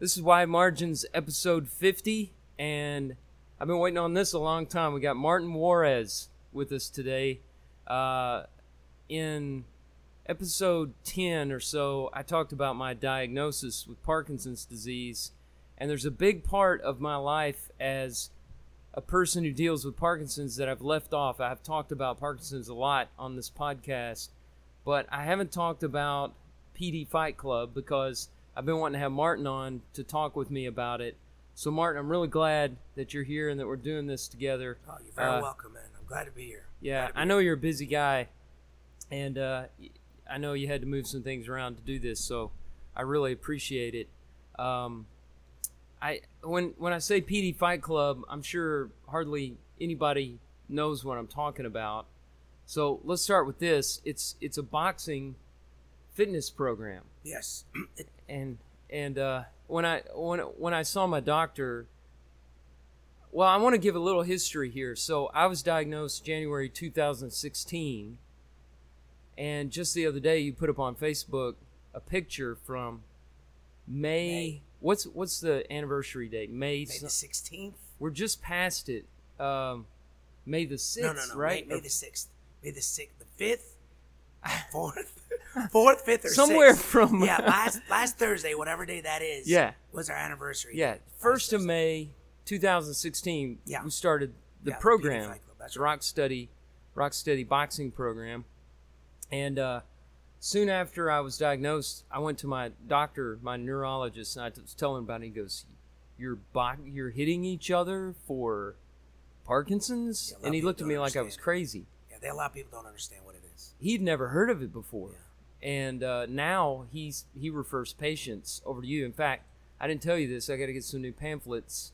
This is Wide Margins, episode 50, and I've been waiting on this a long time. We got Martin Juarez with us today. Uh, in episode 10 or so, I talked about my diagnosis with Parkinson's disease, and there's a big part of my life as a person who deals with Parkinson's that I've left off. I've talked about Parkinson's a lot on this podcast, but I haven't talked about PD Fight Club because I've been wanting to have Martin on to talk with me about it. So, Martin, I'm really glad that you're here and that we're doing this together. Oh, you're very Uh, welcome, man. I'm glad to be here. Yeah, be I know you're a busy guy, and uh, I know you had to move some things around to do this, so I really appreciate it. Um, I when when I say PD Fight Club, I'm sure hardly anybody knows what I'm talking about. So let's start with this. It's it's a boxing fitness program. Yes. It- and and uh, when I when when I saw my doctor, well, I want to give a little history here. So I was diagnosed January 2016, and just the other day, you put up on Facebook a picture from May. May. What's what's the anniversary date? May. May the 16th? we're just past it. Um, May the sixth, No, no, no. right? May, May the 6th. May the 6th. The 5th? 4th? 4th, 5th, or Somewhere 6th. from Yeah, last last Thursday, whatever day that is, Yeah. was our anniversary. Yeah, first of May, 2016. Yeah. we started the Yeah, program, Club, that's the right. Rock Study, Rock Steady boxing program, and uh, soon after I was diagnosed, I went to my doctor, my neurologist, and I was telling him about it. He goes, "You're bo- you're hitting each other for Parkinson's," Yeah, and he looked at me don't like I was crazy. Yeah, they, a lot of people don't understand what it is. He'd never heard of it before, and uh, now he's he refers patients over to you. In fact, I didn't tell you this. I got to get some new pamphlets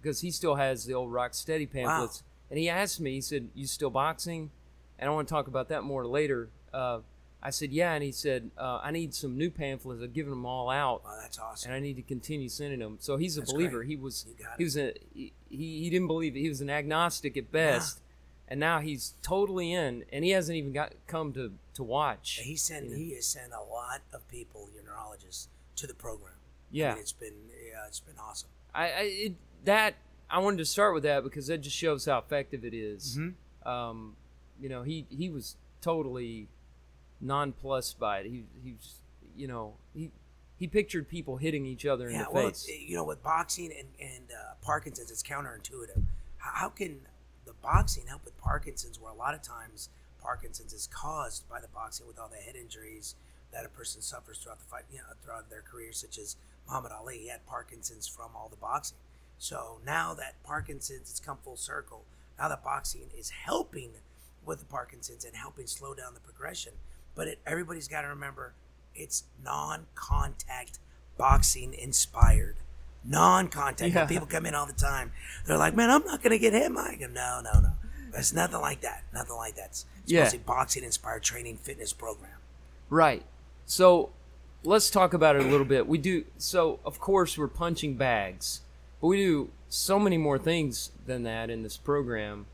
because he still has the old Rock Steady pamphlets. Wow. And he asked me, he said, "You still boxing?" And I want to talk about that more later. Uh, I said, "Yeah," and he said, uh, "I need some new pamphlets. I've given them all out, Wow, that's awesome. and I need to continue sending them." So he's a That's believer. great. He was he was a he, he didn't believe it. He was an agnostic at best. And now he's totally in, and he hasn't even got come to to watch. he sent you know. he has sent a lot of people, your neurologists, to the program. I Yeah. mean, it's been yeah, it's been awesome. I, I it, that I wanted to start with that because that just shows how effective it is. Mm-hmm. Um, you know, he he was totally nonplussed by it. He he was, you know he he pictured people hitting each other in Yeah, the well, face. you know, with boxing and and uh, Parkinson's, it's counterintuitive. How, how can the boxing helped with Parkinson's, where a lot of times Parkinson's is caused by the boxing with all the head injuries that a person suffers throughout the fight, you know, throughout their career, such as Muhammad Ali, he had Parkinson's from all the boxing. So now that Parkinson's has come full circle, now that boxing is helping with the Parkinson's and helping slow down the progression. But it, everybody's got to remember it's non-contact boxing inspired. Non-contact. Yeah. People come in all the time, they're like, "Man, I'm not going to get hit." I go, "No, no, no. It's nothing like that. Nothing like that. It's, it's Yeah. mostly boxing inspired training fitness program." Right. So let's talk about it a little bit. We do so of course we're punching bags, but we do so many more things than that in this program.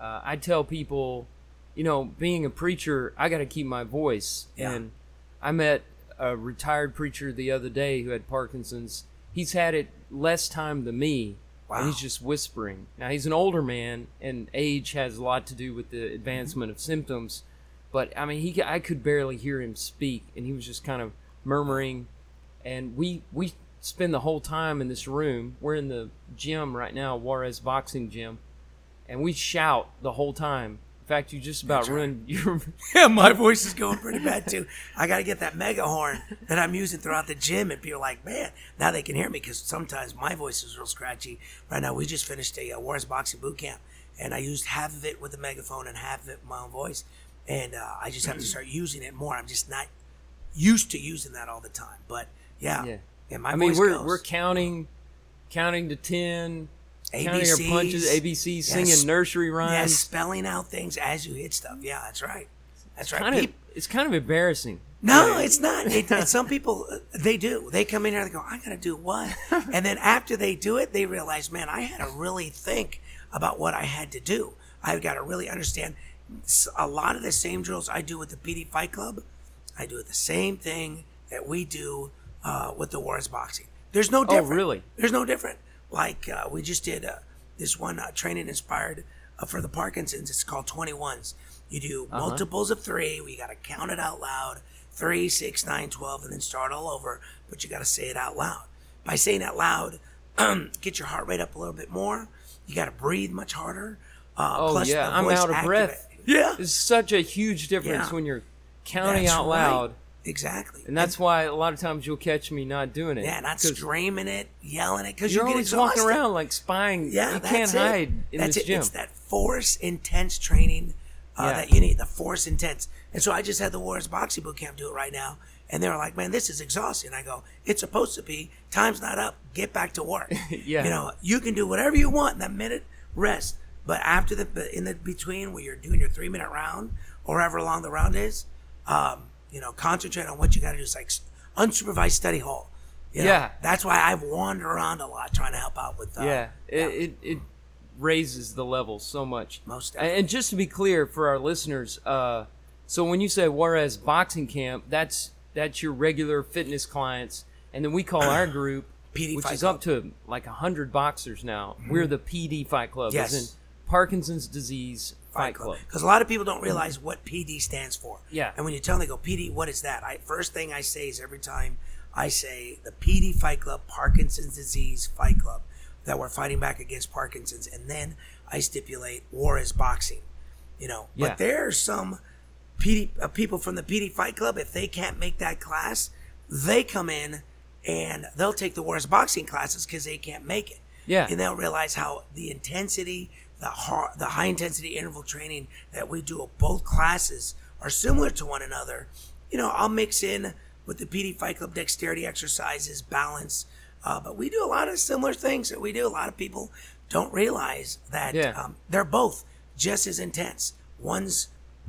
Uh, I tell people, you know, being a preacher, I got to keep my voice. Yeah. And I met a retired preacher the other day who had Parkinson's. He's had it less time than me. And Wow. he's just whispering. Now he's an older man, and age has a lot to do with the mm-hmm. advancement of symptoms. But I mean, he I could barely hear him speak, and he was just kind of murmuring. And we we spend the whole time in this room. We're in the gym right now, Juarez Boxing Gym, and we shout the whole time. In fact, you just about That's right. ruined your. Yeah, my voice is going pretty bad too. I got to get that mega horn that I'm using throughout the gym, and people are like, "Man, now they can hear me." Because sometimes my voice is real scratchy. Right now, we just finished a uh, Juarez Boxing Boot Camp, and I used half of it with the megaphone and half of it with my own voice, and uh, I just have to start using it more. I'm just not used to using that all the time, but yeah, Yeah. yeah, my I mean, we're goes. we're counting, counting to ten, counting our ABCs. punches, ABCs, singing Yes. nursery yeah, rhymes. spelling out things as you hit stuff. Yeah, that's right. That's right. kind of it's kind of embarrassing. No, it's not. It, and some people they do. They come in here and they go, "I got to do what?" and then after they do it, they realize, "Man, I had to really think about what I had to do. I've got to really understand A lot of the same drills I do with the PD Fight Club. I do the same thing that we do uh, with the Juarez Boxing. There's no different. really? There's no different. Like uh, we just did uh, this one uh, training inspired uh, for the Parkinson's. It's called 21s. You do Uh-huh. multiples of three. We got to count it out loud. Three, six, nine, twelve, and then start all over. But you got to say it out loud. By saying it out loud, get your heart rate up a little bit more. You got to breathe much harder. Uh, Oh, plus yeah, I'm out of activate- breath. Yeah, It's such a huge difference Yeah. when you're counting That's out right. loud. Exactly. And that's why a lot of times you'll catch me not doing it. yeah, not screaming it, yelling it, because you You're get always exhausted. walking around like spying. Yeah, you can't it. hide in that's this it. gym. It's that force intense training uh, Yeah. that you need. The force intense. And so I just had the Juarez Boxing Boot Camp do it right now, and they were like, "Man, this is exhausting." I go, "It's supposed to be. Time's not up. Get back to work." Yeah. You know, you can do whatever you want in that minute. Rest. But after the in the between where you're doing your three minute round or however long the round is, um, you know, concentrate on what you got to do. It's like unsupervised study hall. You know, Yeah. That's why I've wandered around a lot trying to help out with. Uh, yeah, it, it it raises the level so much. Most And- And just to be clear for our listeners, uh, so when you say Juarez Boxing Camp, that's that's your regular fitness clients, and then we call our group, PD which Fight is Club. up to like hundred boxers now. We're the PD Fight Club, Yes. Parkinson's disease Fight Club. Because a lot of people don't realize what PD stands for. Yeah. And when you tell them, they go, PD, what is that? I First thing I say is every time I say the PD Fight Club, Parkinson's Disease Fight Club, that we're fighting back against Parkinson's. And then I stipulate Juarez boxing. You know, Yeah. but there are some PD, uh, people from the PD Fight Club, if they can't make that class, they come in and they'll take the Juarez boxing classes because they can't make it. Yeah. And they'll realize how the intensity, the hard, the high intensity interval training that we do at both classes are similar to one another. You know, I'll mix in with the PD Fight Club dexterity exercises, balance, uh, but we do a lot of similar things that we do. A lot of people don't realize that Yeah. um, they're both just as intense. One's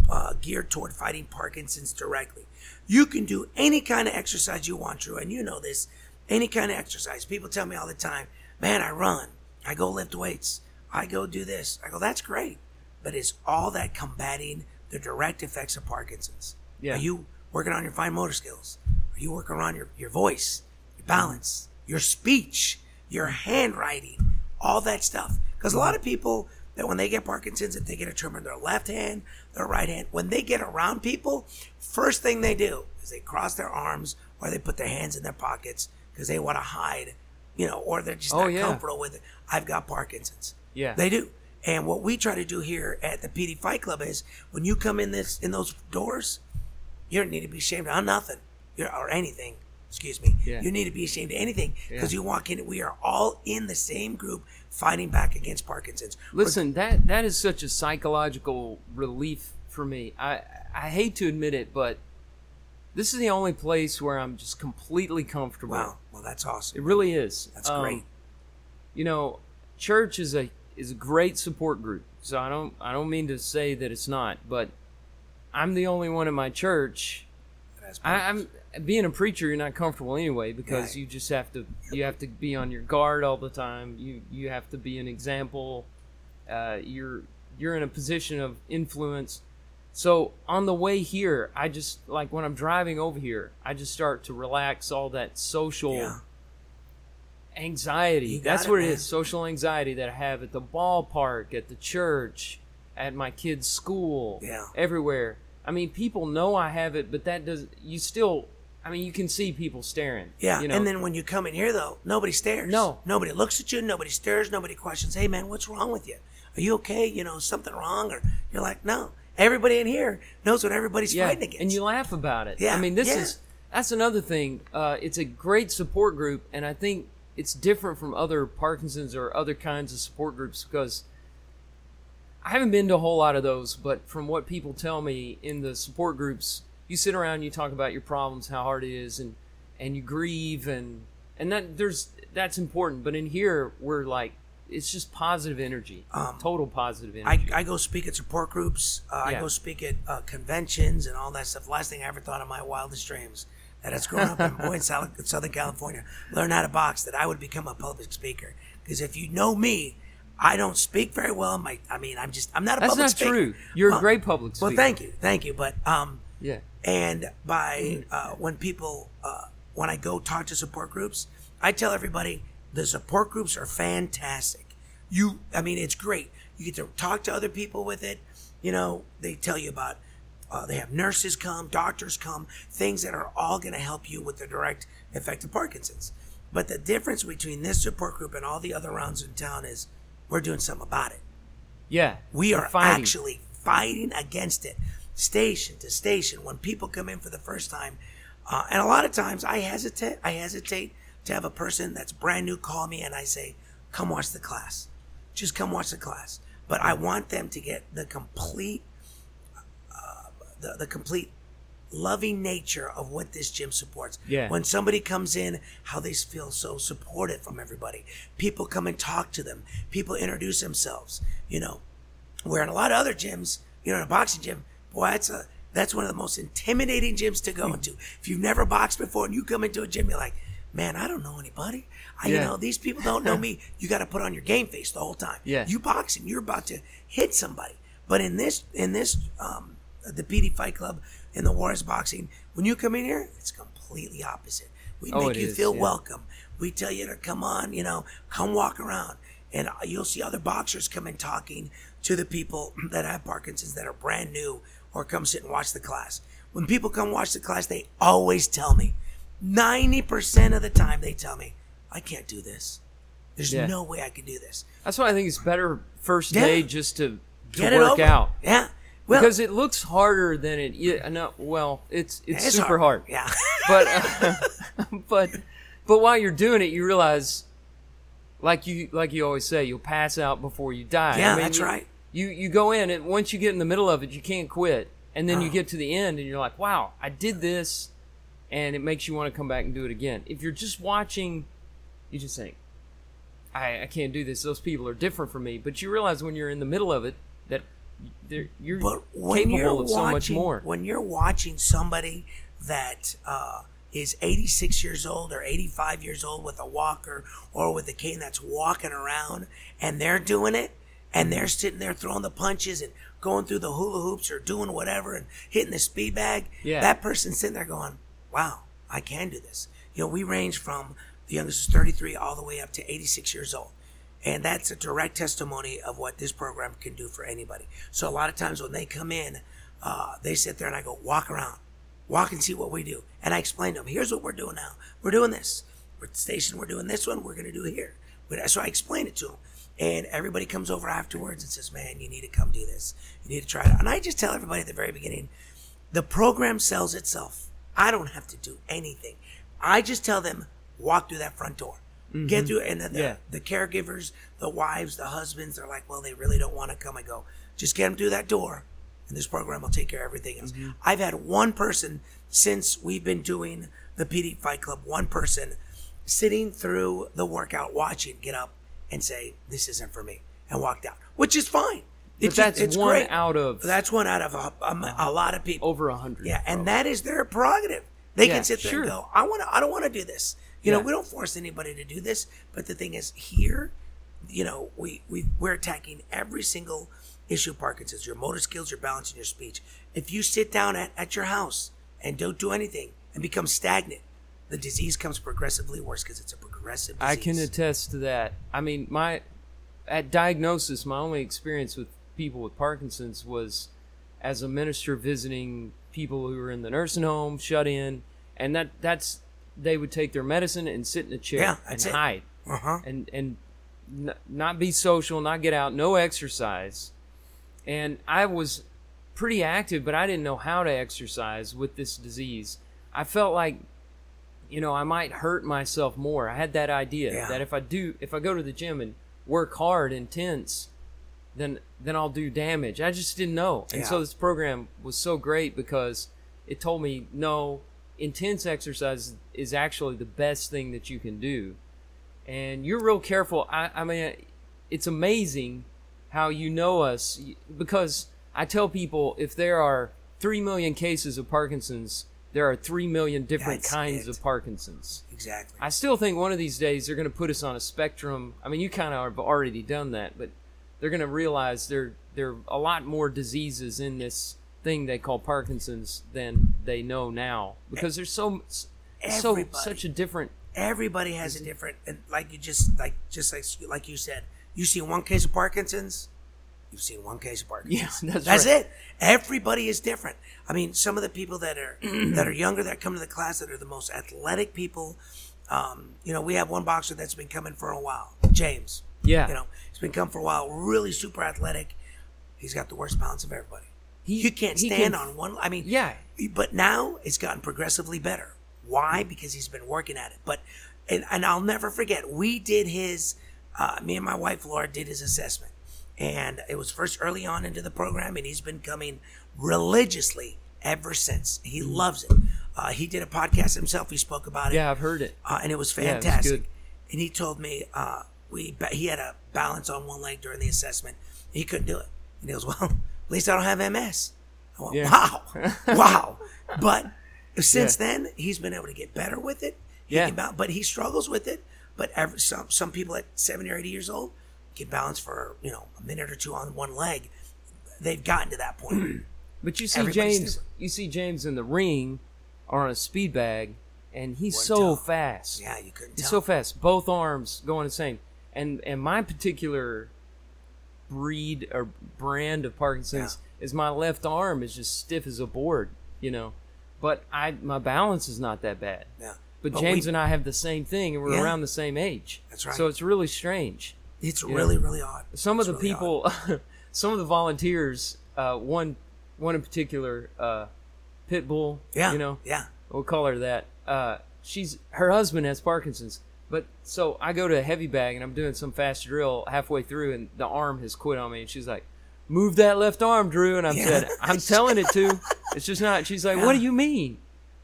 uh, geared toward fighting Parkinson's directly. You can do any kind of exercise you want to, and you know this. Any kind of exercise. People tell me all the time, man, I run, I go lift weights, I go do this. I go, that's great. But is all that combating the direct effects of Parkinson's? Yeah. Are you working on your fine motor skills? Are you working on your, your voice, your balance, your speech, your handwriting, all that stuff? Because a lot of people that when they get Parkinson's, if they get a tremor in their left hand, their right hand, when they get around people, first thing they do is they cross their arms or they put their hands in their pockets because they want to hide, you know, or they're just Oh, not yeah. comfortable with it. I've got Parkinson's. Yeah. They do. And what we try to do here at the PD Fight Club is when you come in this in those doors, you don't need to be ashamed of nothing You're, or anything. Excuse me. Yeah. You need to be ashamed of anything because Yeah. you walk in. We are all in the same group fighting back against Parkinson's. Listen, that that is such a psychological relief for me. I I hate to admit it, but this is the only place where I'm just completely comfortable. Wow. Well, that's awesome. It really is. That's Um, great. You know, church is a is a great support group. So I don't I don't mean to say that it's not, but I'm the only one in my church. I, I'm being a preacher. You're not comfortable anyway because Right. you just have to you have to be on your guard all the time. You you have to be an example. Uh, you're you're in a position of influence. So on the way here, I just like when I'm driving over here, I just start to relax all that social Yeah. Anxiety. That's it, what it man. is. Social anxiety that I have at the ballpark, at the church, at my kids' school, Yeah. everywhere. I mean, people know I have it, but that does. You still. I mean, you can see people staring. Yeah, You know? and then when you come in here, though, nobody stares. No. nobody looks at you. Nobody stares. Nobody questions. Hey, man, what's wrong with you? Are you okay? You know, something wrong? Or you're like, no. Everybody in here knows what everybody's yeah, fighting against. and you laugh about it. Yeah, I mean, this yeah. is that's another thing. Uh, it's a great support group, and I think it's different from other Parkinson's or other kinds of support groups because I haven't been to a whole lot of those. But from what people tell me in the support groups, you sit around, you talk about your problems, how hard it is, and and you grieve, and and that there's that's important. But in here, we're like. It's just positive energy, Um, total positive energy. I I, go speak at support groups. Uh, I go speak at uh, conventions and all that stuff. Last thing I ever thought of my wildest dreams that has grown up in, boy, in Southern California, learn how to box, that I would become a public speaker. Because if you know me, I don't speak very well. My, I mean, I'm just, I'm not a That's public not speaker. true. You're Well- a great public speaker. Well, thank you, thank you. But um, Yeah. and by uh, when people uh, when I go talk to support groups, I tell everybody the support groups are fantastic. You, I mean, it's great. You get to talk to other people with it. You know, they tell you about. Uh, they have nurses come, doctors come, things that are all going to help you with the direct effect of Parkinson's. But the difference between this support group and all the other rounds in town is we're doing something about it. Yeah. We we're fighting. actually fighting against it, station to station. When people come in for the first time, uh, and a lot of times I hesitate. I hesitate to have a person that's brand new call me and I say, "Come watch the class, just come watch the class." But I want them to get the complete, the the complete loving nature of what this gym supports. Yeah. When somebody comes in, how they feel so supported from everybody. People come and talk to them. People introduce themselves. You know, where in a lot of other gyms, you know, in a boxing gym, boy, that's a that's one of the most intimidating gyms to go into. If you've never boxed before and you come into a gym, you're like, man, I don't know anybody. I, You know, these people don't know me. You got to put on your game face the whole time. Yeah. You boxing, you're about to hit somebody. But in this, in this, um, the PD Fight Club and the Juarez Boxing, when you come in here, it's completely opposite. We Oh, make you is, feel yeah. welcome. We tell you to come on, you know, come walk around. And you'll see other boxers come in talking to the people that have Parkinson's that are brand new or come sit and watch the class. When people come watch the class, they always tell me, 90% of the time, they tell me, I can't do this. There's Yeah. no way I can do this. That's why I think it's better first Yeah. day just to, to Get it work over. out. Yeah. Well, because it looks harder than it. Yeah, no, well, it's it's, it's super hard. Yeah. But uh, but but while you're doing it, you realize, like you like you always say, you'll pass out before you die. Yeah, I mean, that's you- right. You you go in and once you get in the middle of it, you can't quit, and then you Oh. get to the end and you're like, wow, I did this, and it makes you want to come back and do it again. If you're just watching, you just think, I I can't do this. Those people are different from me. But you realize when you're in the middle of it that you're But when capable you're of so much watching, more. when you're watching somebody that uh, is 86 years old or 85 years old with a walker or with a cane that's walking around and they're doing it and they're sitting there throwing the punches and going through the hula hoops or doing whatever and hitting the speed bag, Yeah. that person's sitting there going, "Wow, I can do this." You know, we range from the youngest is 33 all the way up to 86 years old. And that's a direct testimony of what this program can do for anybody. So a lot of times when they come in, uh, they sit there and I go, walk around, walk and see what we do. And I explain to them, here's what we're doing now. We're doing this. We're at the station, we're doing this one, we're going to do here. So I explain it to them. And everybody comes over afterwards and says, man, you need to come do this. You need to try it. And I just tell everybody at the very beginning, the program sells itself. I don't have to do anything. I just tell them, walk through that front door. Get mm-hmm. through, and the, the, Yeah. the caregivers, the wives, the husbands, they're like, well, they really don't want to come. I go, just get them through that door, and this program will take care of everything else. Mm-hmm. I've had one person since we've been doing the PD Fight Club, one person sitting through the workout, watching, get up and say, this isn't for me, and walked out, which is fine. but It's that's it's one great. out of That's one out of a, a, uh-huh. a lot of people. over a hundred. Yeah, and probably. that is their prerogative. They Yeah, can sit there sure. and go, "I want to. I don't want to do this." You know, we don't force anybody to do this. But the thing is, here, you know, we we we're attacking every single issue of Parkinson's: your motor skills, your balance, and your speech. If you sit down at, at your house and don't do anything and become stagnant, the disease comes progressively worse because it's a progressive disease. I can attest to that. I mean, my at diagnosis, my only experience with people with Parkinson's was as a minister visiting people who were in the nursing home, shut in, and that that's they would take their medicine and sit in a chair Yeah, and it. hide Uh huh. and and n- not be social, not get out, no exercise. And I was pretty active, but I didn't know how to exercise with this disease. I felt like you know, I might hurt myself more. I had that idea Yeah. that if I do if I go to the gym and work hard, intense, then then I'll do damage. I just didn't know. And so this program was so great because it told me no, intense exercise is actually the best thing that you can do and you're real careful. I, I mean, it's amazing how you know us because I tell people if there are three million cases of Parkinson's, there are three million different That's kinds it. of Parkinson's. Exactly. I still think one of these days they're going to put us on a spectrum. I mean, you kind of have already done that, but they're going to realize there there are a lot more diseases in this thing they call Parkinson's than they know now because there's so so such a different everybody has a different, and like you just like just like like you said, you see one case of Parkinson's, you've seen one case of Parkinson's. Yeah, that's that's right. it. Everybody is different. I mean, some of the people that are that are younger that come to the class that are the most athletic people. Um, you know, we have one boxer that's been coming for a while, James. Yeah. You know, he's been coming for a while, really super athletic. He's got the worst balance of everybody. He- you can't stand can- on one. I mean, Yeah. But now it's gotten progressively better. Why? Because he's been working at it. But and and I'll never forget. We did his. Uh, me and my wife Laura did his assessment, and it was first early on into the program, and he's been coming religiously ever since. He loves it. Uh, he did a podcast himself. He spoke about it Yeah, I've heard it. uh, and it was Yeah, it was fantastic. good. and he told me uh, we he had a balance on one leg during the assessment. He couldn't do it, and he goes, "Well, at least I don't have MS." I went, Yeah. "Wow, wow!" But since Yeah. then, he's been able to get better with it. Yeah. but he struggles with it. But every, some some people at seventy or eighty years old can balance for you know a minute or two on one leg. They've gotten to that point. But you see Everybody's James, different. you see James in the ring or on a speed bag, and he's Wouldn't so tell. fast. yeah, you couldn't He's tell. so fast, both arms going insane. And and my particular breed or brand of Parkinson's is my left arm is just stiff as a board, you know. But I my balance is not that bad. yeah, But, But James we- and I have the same thing, and we're Yeah. around the same age. That's right. So it's really strange. it's Yeah. really really odd. Some It's of the really people, some of the volunteers, uh, one one in particular, uh, Pitbull. yeah, You know, yeah, we'll call her that. Uh, she's her husband has Parkinson's, but so I go to a heavy bag and I'm doing some fast drill halfway through, and the arm has quit on me, and she's like, "Move that left arm, Drew," and I Yeah. said, "I'm telling it to." It's just not. She's like, Yeah. "What do you mean?"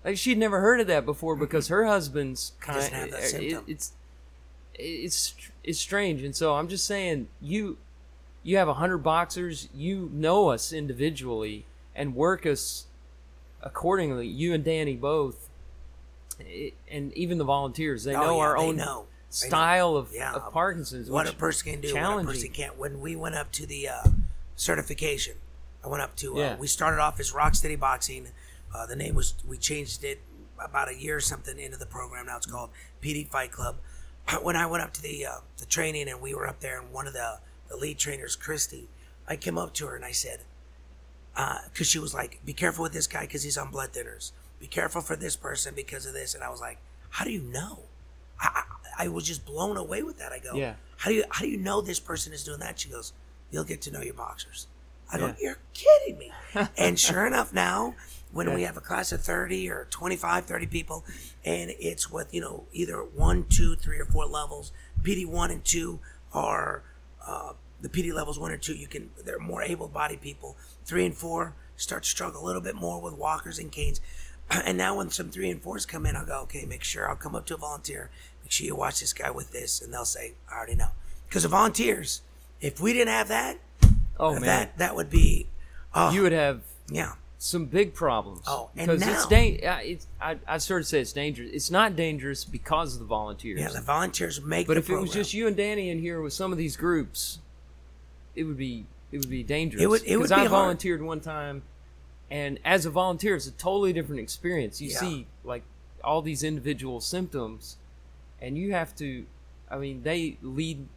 Like she'd never heard of that before because her husband's kind doesn't that it, it's it's it's strange, and so I'm just saying you you have a hundred boxers, you know us individually and work us accordingly. You and Danny both, and even the volunteers, they Oh, know yeah, our they own know. Style of, Yeah. of Parkinson's. what a person can do, what a person can't. When we went up to the uh, certification, I went up to. Uh, Yeah. We started off as Rocksteady Boxing. Uh, the name was we changed it about a year or something into the program. Now it's called PD Fight Club. When I went up to the uh, the training and we were up there, and one of the the lead trainers, Christy, I came up to her and I said, because she was like, "Be careful with this guy because he's on blood thinners. Be careful for this person because of this." And I was like, "How do you know?" I, I, I was just blown away with that. I go, Yeah. How do you how do you know this person is doing that?" She goes, "You'll get to know your boxers." I go, Yeah. "You're kidding me!" and sure enough, now when we have a class of 30 or 25, 30 people, and it's with you know either one, two, three, or four levels. PD one and two are uh, the PD levels one and two. You can they're more able-bodied people. Three and four start to struggle a little bit more with walkers and canes. And now when some three and fours come in, I'll go, okay, make sure I'll come up to a volunteer. Make sure you watch this guy with this, and they'll say, I already know. Because the volunteers, if we didn't have that, oh man, that that would be, oh, you would have yeah, some big problems. Oh, and because it's now- da- uh, it's I I sort of say it's dangerous. It's not dangerous because of the volunteers. yeah. The volunteers make. But if it was just you and Danny in here with some of these groups, it would be it would be dangerous. It would- it would Because be I hard. volunteered one time, and as a volunteer, it's a totally different experience. You Yeah. see like all these individual symptoms, and you have to. I mean, they lead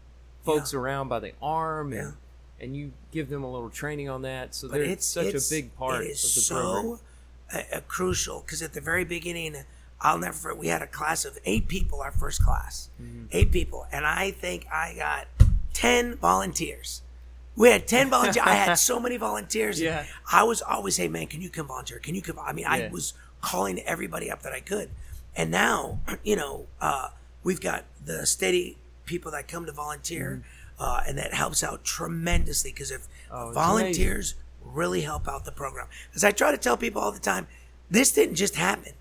folks around by the arm, and Yeah. and you give them a little training on that. So But they're it's such it's- a big part It is of the so program. uh, uh, crucial because at the very beginning, I'll never forget. We had a class of eight people. Our first class, Mm-hmm. eight people, and I think I got ten volunteers. We had ten volunteers. I had so many volunteers. Yeah. I was always, hey man, can you come volunteer? Can you come? I mean, I was calling everybody up that I could, and now you know uh, we've got the steady people that come to volunteer, uh, and that helps out tremendously because if Mm-hmm. Oh, volunteers really help out the program, as I try to tell people all the time, this didn't just happen.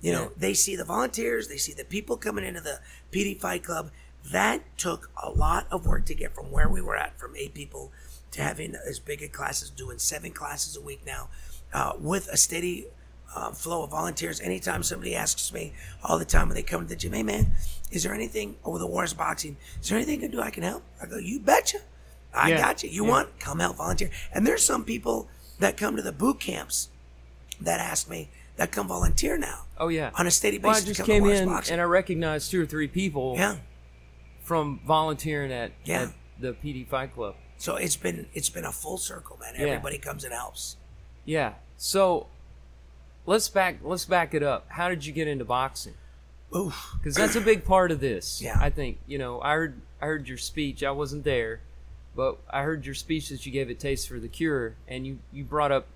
You know, Yeah. they see the volunteers, they see the people coming into the PD Fight Club. That took a lot of work to get from where we were at, from eight people to having as big a classes, doing seven classes a week now, uh, with a steady uh, flow of volunteers. Anytime somebody asks me all the time when they come to the gym, hey man, is there anything oh, over the Juarez Boxing? Is there anything I can do I can help? I go, you betcha. I Yeah. got you. You Yeah. want? Come help volunteer. And there's some people that come to the boot camps that ask me, that come volunteer now Oh yeah. on a steady basis. well, I just come came in Boxing. and I recognized two or three people yeah. from volunteering at, Yeah. at the PD Fight Club. So it's been it's been a full circle, man. Yeah. Everybody comes and helps. Yeah. So let's back let's back it up. How did you get into boxing? Oof. Because that's a big part of this. Yeah. I think you know. I heard I heard your speech. I wasn't there, but I heard your speech that you gave at Taste for the Cure, and you you brought up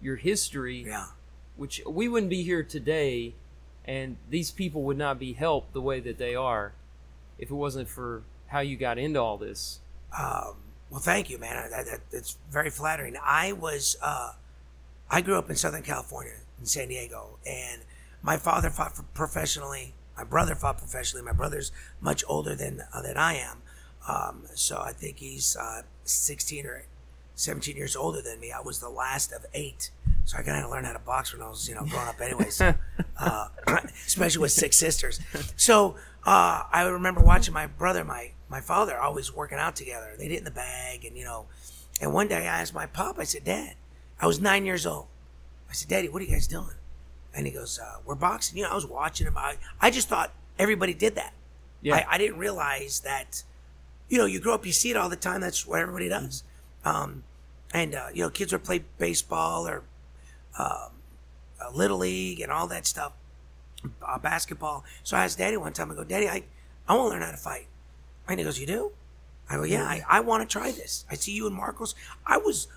your history, Yeah. which we wouldn't be here today, and these people would not be helped the way that they are, if it wasn't for how you got into all this. Um, well, thank you, man. That, that, that's very flattering. I was, uh, I grew up in Southern California, in San Diego, and my father fought professionally. My brother fought professionally. My brother's much older than uh, than I am, um, so I think he's uh, 16 or 17 years older than me. I was the last of eight, so I kind of learned how to box when I was, you know, growing up anyway. So, uh, especially with six sisters. So uh, I remember watching my brother, my my father, always working out together. They'd hit in the bag, and you know. And one day I asked my pop. I said, "Dad, I was nine years old. I said, Daddy, what are you guys doing?" And he goes, uh, "We're boxing." You know, I was watching him. I I just thought everybody did that. Yeah. I, I didn't realize that, you know, you grow up, you see it all the time. That's what everybody does. Um, and uh, you know, kids would play baseball or um, uh, little league and all that stuff, uh, basketball. So I asked Daddy one time. I go, Daddy, I I want to learn how to fight. And he goes, You do? I go, Yeah, I, I want to try this. I see you and Marcos. I was,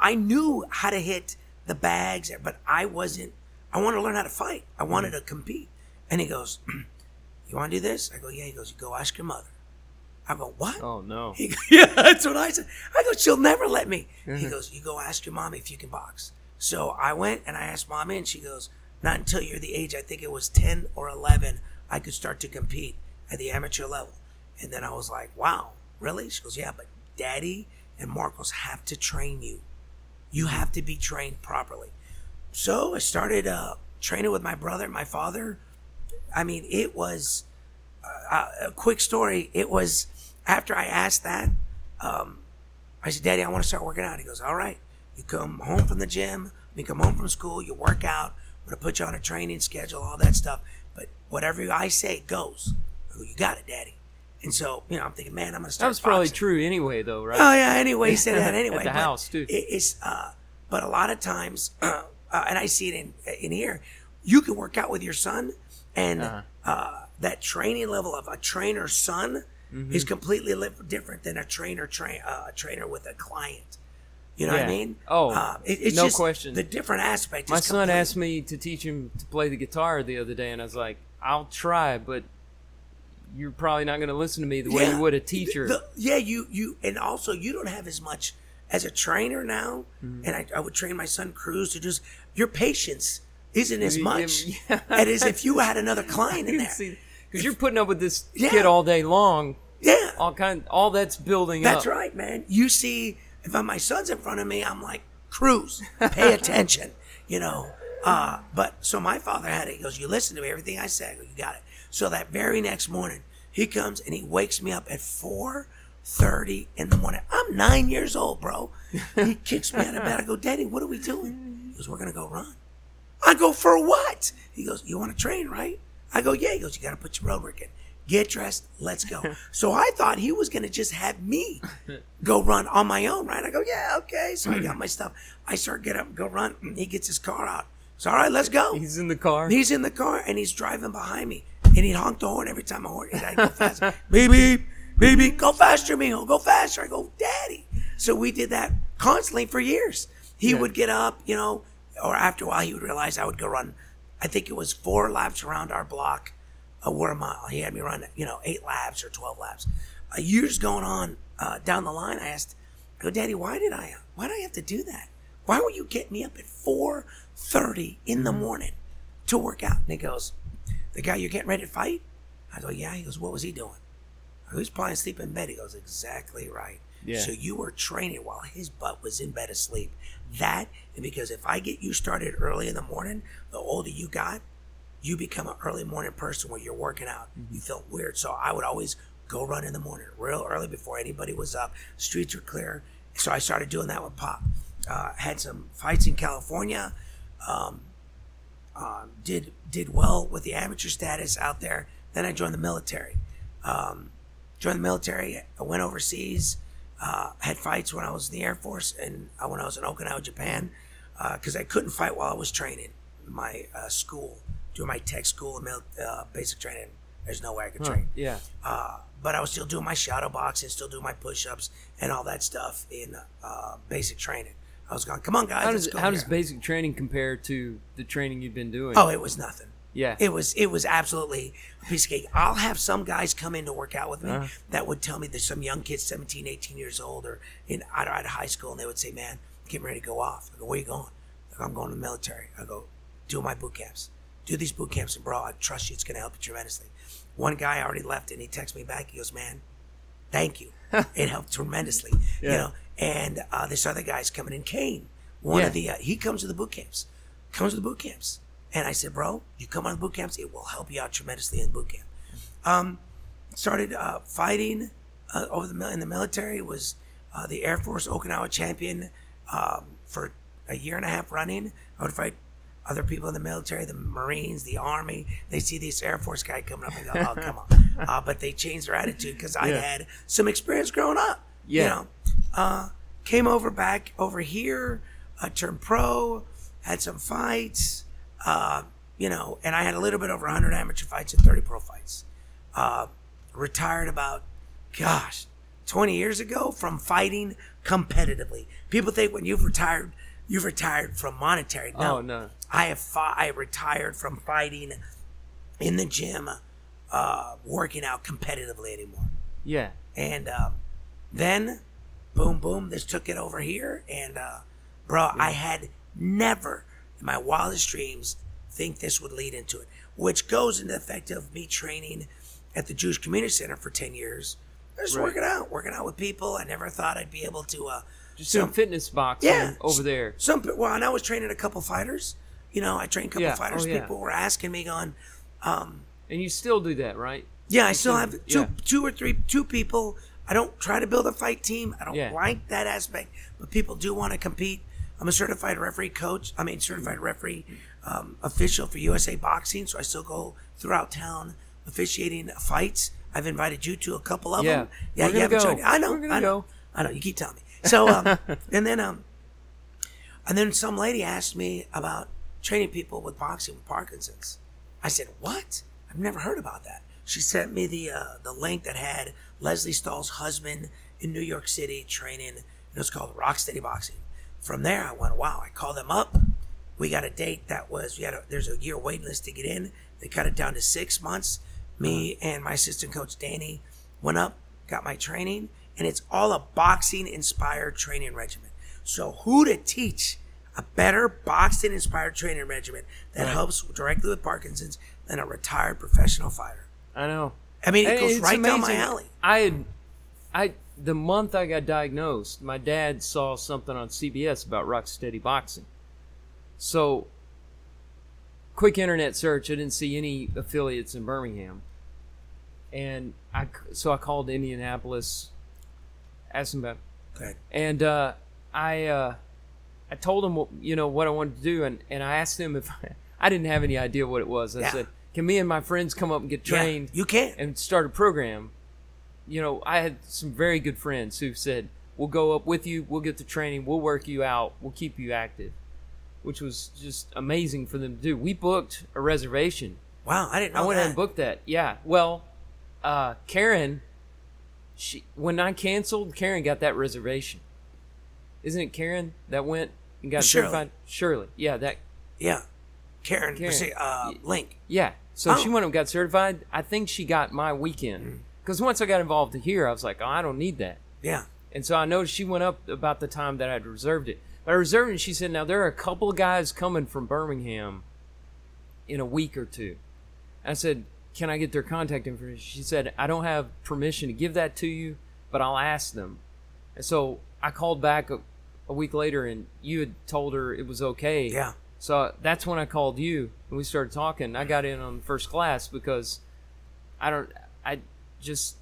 I knew how to hit the bags, but I wasn't. I wanted to learn how to fight. I wanted mm. to compete. And he goes, You want to do this? I go, Yeah. He goes, You go ask your mother. I go, What? Oh no. He goes, yeah, that's what I said. I go, she'll never let me. He goes, you go ask your mommy if you can box. So I went and I asked mommy, and she goes, not until you're the age, I think it was 10 or 11, I could start to compete at the amateur level. And then I was like, wow, really? She goes, yeah, but daddy and Marcos have to train you. You have to be trained properly. So I started uh, training with my brother, my father. I mean, it was uh, a quick story. It was after I asked that, um, I said, Daddy, I want to start working out. He goes, All right. You come home from the gym, you come home from school, you work out. I'm going to put you on a training schedule, all that stuff. But whatever I say goes. Go, You got it, Daddy. And so, you know, I'm thinking, man, I'm going to start. That was probably true anyway, though, right? Oh yeah. Anyway, he said that anyway. At the but house, too. It, it's uh, but a lot of times, uh, uh, and I see it in in here. You can work out with your son, and uh Uh-huh. that training level of a trainer son Mm-hmm. is completely li- different than a trainer train uh, a trainer with a client. You know what I mean? Oh, Uh, it- it's no just question. The different aspect. My son complete- asked me to teach him to play the guitar the other day, and I was like, "I'll try, but you're probably not going to listen to me the way Yeah. you would a teacher." The- yeah, you you and also you don't have as much as a trainer now. Mm-hmm. And I, I would train my son Cruz to just your patience isn't as much yeah. as if you had another client in there. because you're putting up with this Yeah. kid all day long. Yeah, All kind, all that's building that's up. That's right, man. You see, if my son's in front of me, I'm like Cruz, pay attention, you know. Uh, but so my father had it. He goes, "You listen to me, everything I go, you got it." So that very next morning, he comes and he wakes me up at four thirty in the morning. I'm nine years old, bro. He kicks me out of bed. I go, "Daddy, what are we doing?" He goes, "We're gonna go run." I go, "For what?" He goes, "You want to train, right?" I go, "Yeah." He goes, "You got to put your road work in. Get dressed. Let's go." so I thought he was gonna just have me go run on my own, right? I go, "Yeah, okay." So I got my stuff. I start get up, go run. Mm, he gets his car out. So all right, let's go. He's in the car. He's in the car and he's driving behind me. And he'd honk the horn every time I horn. I'd go fast. beep, beep, beep, beep. Go faster, mijo. Go faster. I go, Daddy. So we did that constantly for years. He Yeah. would get up, you know, or after a while he would realize I would go run. I think it was four laps around our block, a quarter mile. He had me run, you know, eight laps or 12 laps. Uh, years going on uh, down the line, I asked, go, Daddy, why did I, why did I have to do that? Why would you get me up at 4.30 in the morning to work out? And he goes, the guy you're getting ready to fight? I go, yeah. He goes, what was he doing? Who's probably asleep in bed. He goes, exactly right. Yeah. So you were training while his butt was in bed asleep. That, and because if I get you started early in the morning, the older you got, you become an early morning person where you're working out. You feel weird. So I would always go run in the morning real early before anybody was up. Streets were clear. So I started doing that with Pop. Uh, had some fights in California. Um, um, did did well with the amateur status out there. Then I joined the military. Um, joined the military. I went overseas. Uh, had fights when I was in the Air Force and uh, when I was in Okinawa, Japan, because I couldn't fight while I was training my uh, school, doing my tech school and uh, basic training. There's no way I could Huh, train. yeah. Uh, but I was still doing my shadow boxing, still doing my push-ups and all that stuff in uh, basic training. I was going, come on, guys. How let's does go how does basic training compare to the training you've been doing? Oh, it was nothing. Yeah. It was it was absolutely a piece of cake. I'll have some guys come in to work out with me Uh-huh. that would tell me there's some young kids, 17, 18 years old, or in out of high school, and they would say, "Man, I'm getting ready to go off." I go, "Where you going?" I go, "I'm going to the military." I go, "Do my boot camps. Do these boot camps, and bro, I trust you. It's going to help you tremendously." One guy already left, and he texts me back. He goes, "Man, thank you. it helped tremendously." You know, and uh, this other guy's coming in, Kane. One Yeah. of the uh, he comes to the boot camps, comes to the boot camps, and I said, "Bro, you come on the boot camps. It will help you out tremendously in boot camp." Um, started uh, fighting uh, over the in the military. Was uh, the Air Force Okinawa champion um, for a year and a half running. I would fight other people in the military, the Marines, the Army. They see this Air Force guy coming up and go, "Oh, come on!" Uh, but they changed their attitude because I Yeah. had some experience growing up. Yeah. You know, uh, came over back over here, uh, turned pro, had some fights. Uh, you know, and I had a little bit over 100 amateur fights and 30 pro fights. Uh, retired about, gosh, 20 years ago from fighting competitively. People think when you've retired, you've retired from monetary. No, Oh, no. I have fought, I retired from fighting in the gym, uh, working out competitively anymore. yeah. And um, then, boom, boom, this took it over here. And, uh, bro, I had never my wildest dreams think this would lead into it, which goes into the effect of me training at the Jewish Community Center for 10 years. Just Right. working out, working out with people. I never thought I'd be able to. Uh, Just some- fitness box Yeah. over there. some well, and I was training a couple fighters. You know, I trained a couple Yeah. fighters. Oh, yeah. People were asking me, going, um, And you still do that, right? yeah, I still have two, yeah. two or three, two people. I don't try to build a fight team. I don't like that aspect, but people do want to compete. I'm a certified referee coach. I mean, certified referee um, official for USA Boxing, so I still go throughout town officiating fights. I've invited you to a couple of Yeah. them. Yeah, We're you gonna haven't go. I know. We're gonna I know. go. I know. You keep telling me. So, um, and then, um, and then some lady asked me about training people with boxing with Parkinson's. I said, "What? I've never heard about that." She sent me the uh, the link that had Lesley Stahl's husband in New York City training. It was called Rocksteady Boxing. From there, I went, "Wow!" I called them up. We got a date that was we had a, there's a year waiting list to get in. They cut it down to six months. Me and my assistant coach Danny went up, got my training, and it's all a boxing inspired training regimen. So who to teach a better boxing inspired training regimen that Right. helps directly with Parkinson's than a retired professional fighter? I know. I mean, it And goes right down my amazing. alley. I I the month I got diagnosed, my dad saw something on CBS about Rocksteady Boxing. So, quick internet search, I didn't see any affiliates in Birmingham, and I so I called Indianapolis, asked them about, Okay. and uh, I uh, I told him what, you know what I wanted to do, and, and I asked him if I didn't have any idea what it was. I Yeah. said, "Can me and my friends come up and get Yeah, trained?" you can. and start a program, you know, I had some very good friends who said, "We'll go up with you. We'll get the training. We'll work you out. We'll keep you active," which was just amazing for them to do. We booked a reservation. Wow, I didn't know I went that. ahead and booked that. Yeah. Well, uh, Karen, she when I canceled, Karen got that reservation. Isn't it Karen that went and got Shirley. certified? Shirley. Yeah. That. yeah, Karen, Karen. say, uh, Link. Yeah. So Oh. she went and got certified. I think she got my weekend. Because once I got involved here, I was like, oh, I don't need that. Yeah, And so I noticed she went up about the time that I'd reserved it. But I reserved it, and she said, now there are a couple of guys coming from Birmingham in a week or two. I said, can I get their contact information? She said, I don't have permission to give that to you, but I'll ask them. And so I called back a, a week later, and you had told her it was okay. yeah. So that's when I called you and we started talking. I got in on first class because I don't, I just,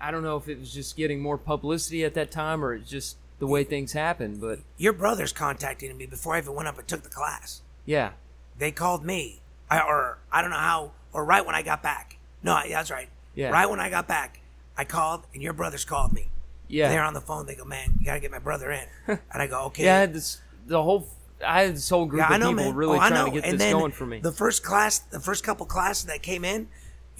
I don't know if it was just getting more publicity at that time or it's just the way things happen. But Your brother's contacting me before I even went up and took the class. yeah, they called me, I, or I don't know how, or right when I got back. No, that's right. Yeah. Right when I got back, I called, and your brothers called me. Yeah. They're on the phone. They go, man, you gotta get my brother in. and I go, okay. Yeah, I had this the whole. I had this whole group Yeah, I of know, people man. really Oh, I trying know. to get and this then going for me. The first class, the first couple classes that came in,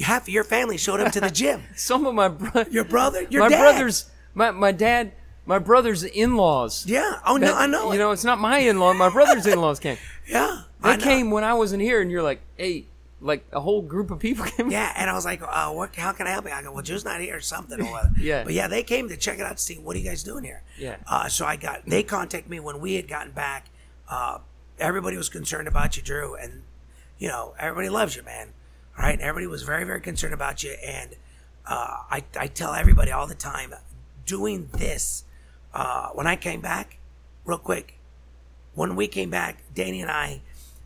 half of your family showed up to the gym. Some of my bro- Your brother, your my dad. brothers, my my dad, my brother's in-laws. Yeah. Oh no, That- I know. You it. know, it's not my in-law. My brother's in-laws came. Yeah. They came when I wasn't here, and you're like, hey, like a whole group of people came. Yeah, and I was like, uh, "What? How can I help you?" I go, "Well, Drew's not here, or something." Or whatever. Yeah. But yeah, they came to check it out to see what are you guys doing here. Yeah. Uh, so I got they contacted me when we had gotten back. Uh, everybody was concerned about you, Drew, and you know everybody loves you, man. All right, everybody was very very concerned about you, and uh, I I tell everybody all the time, doing this. Uh, when I came back, real quick, when we came back, Danny and I,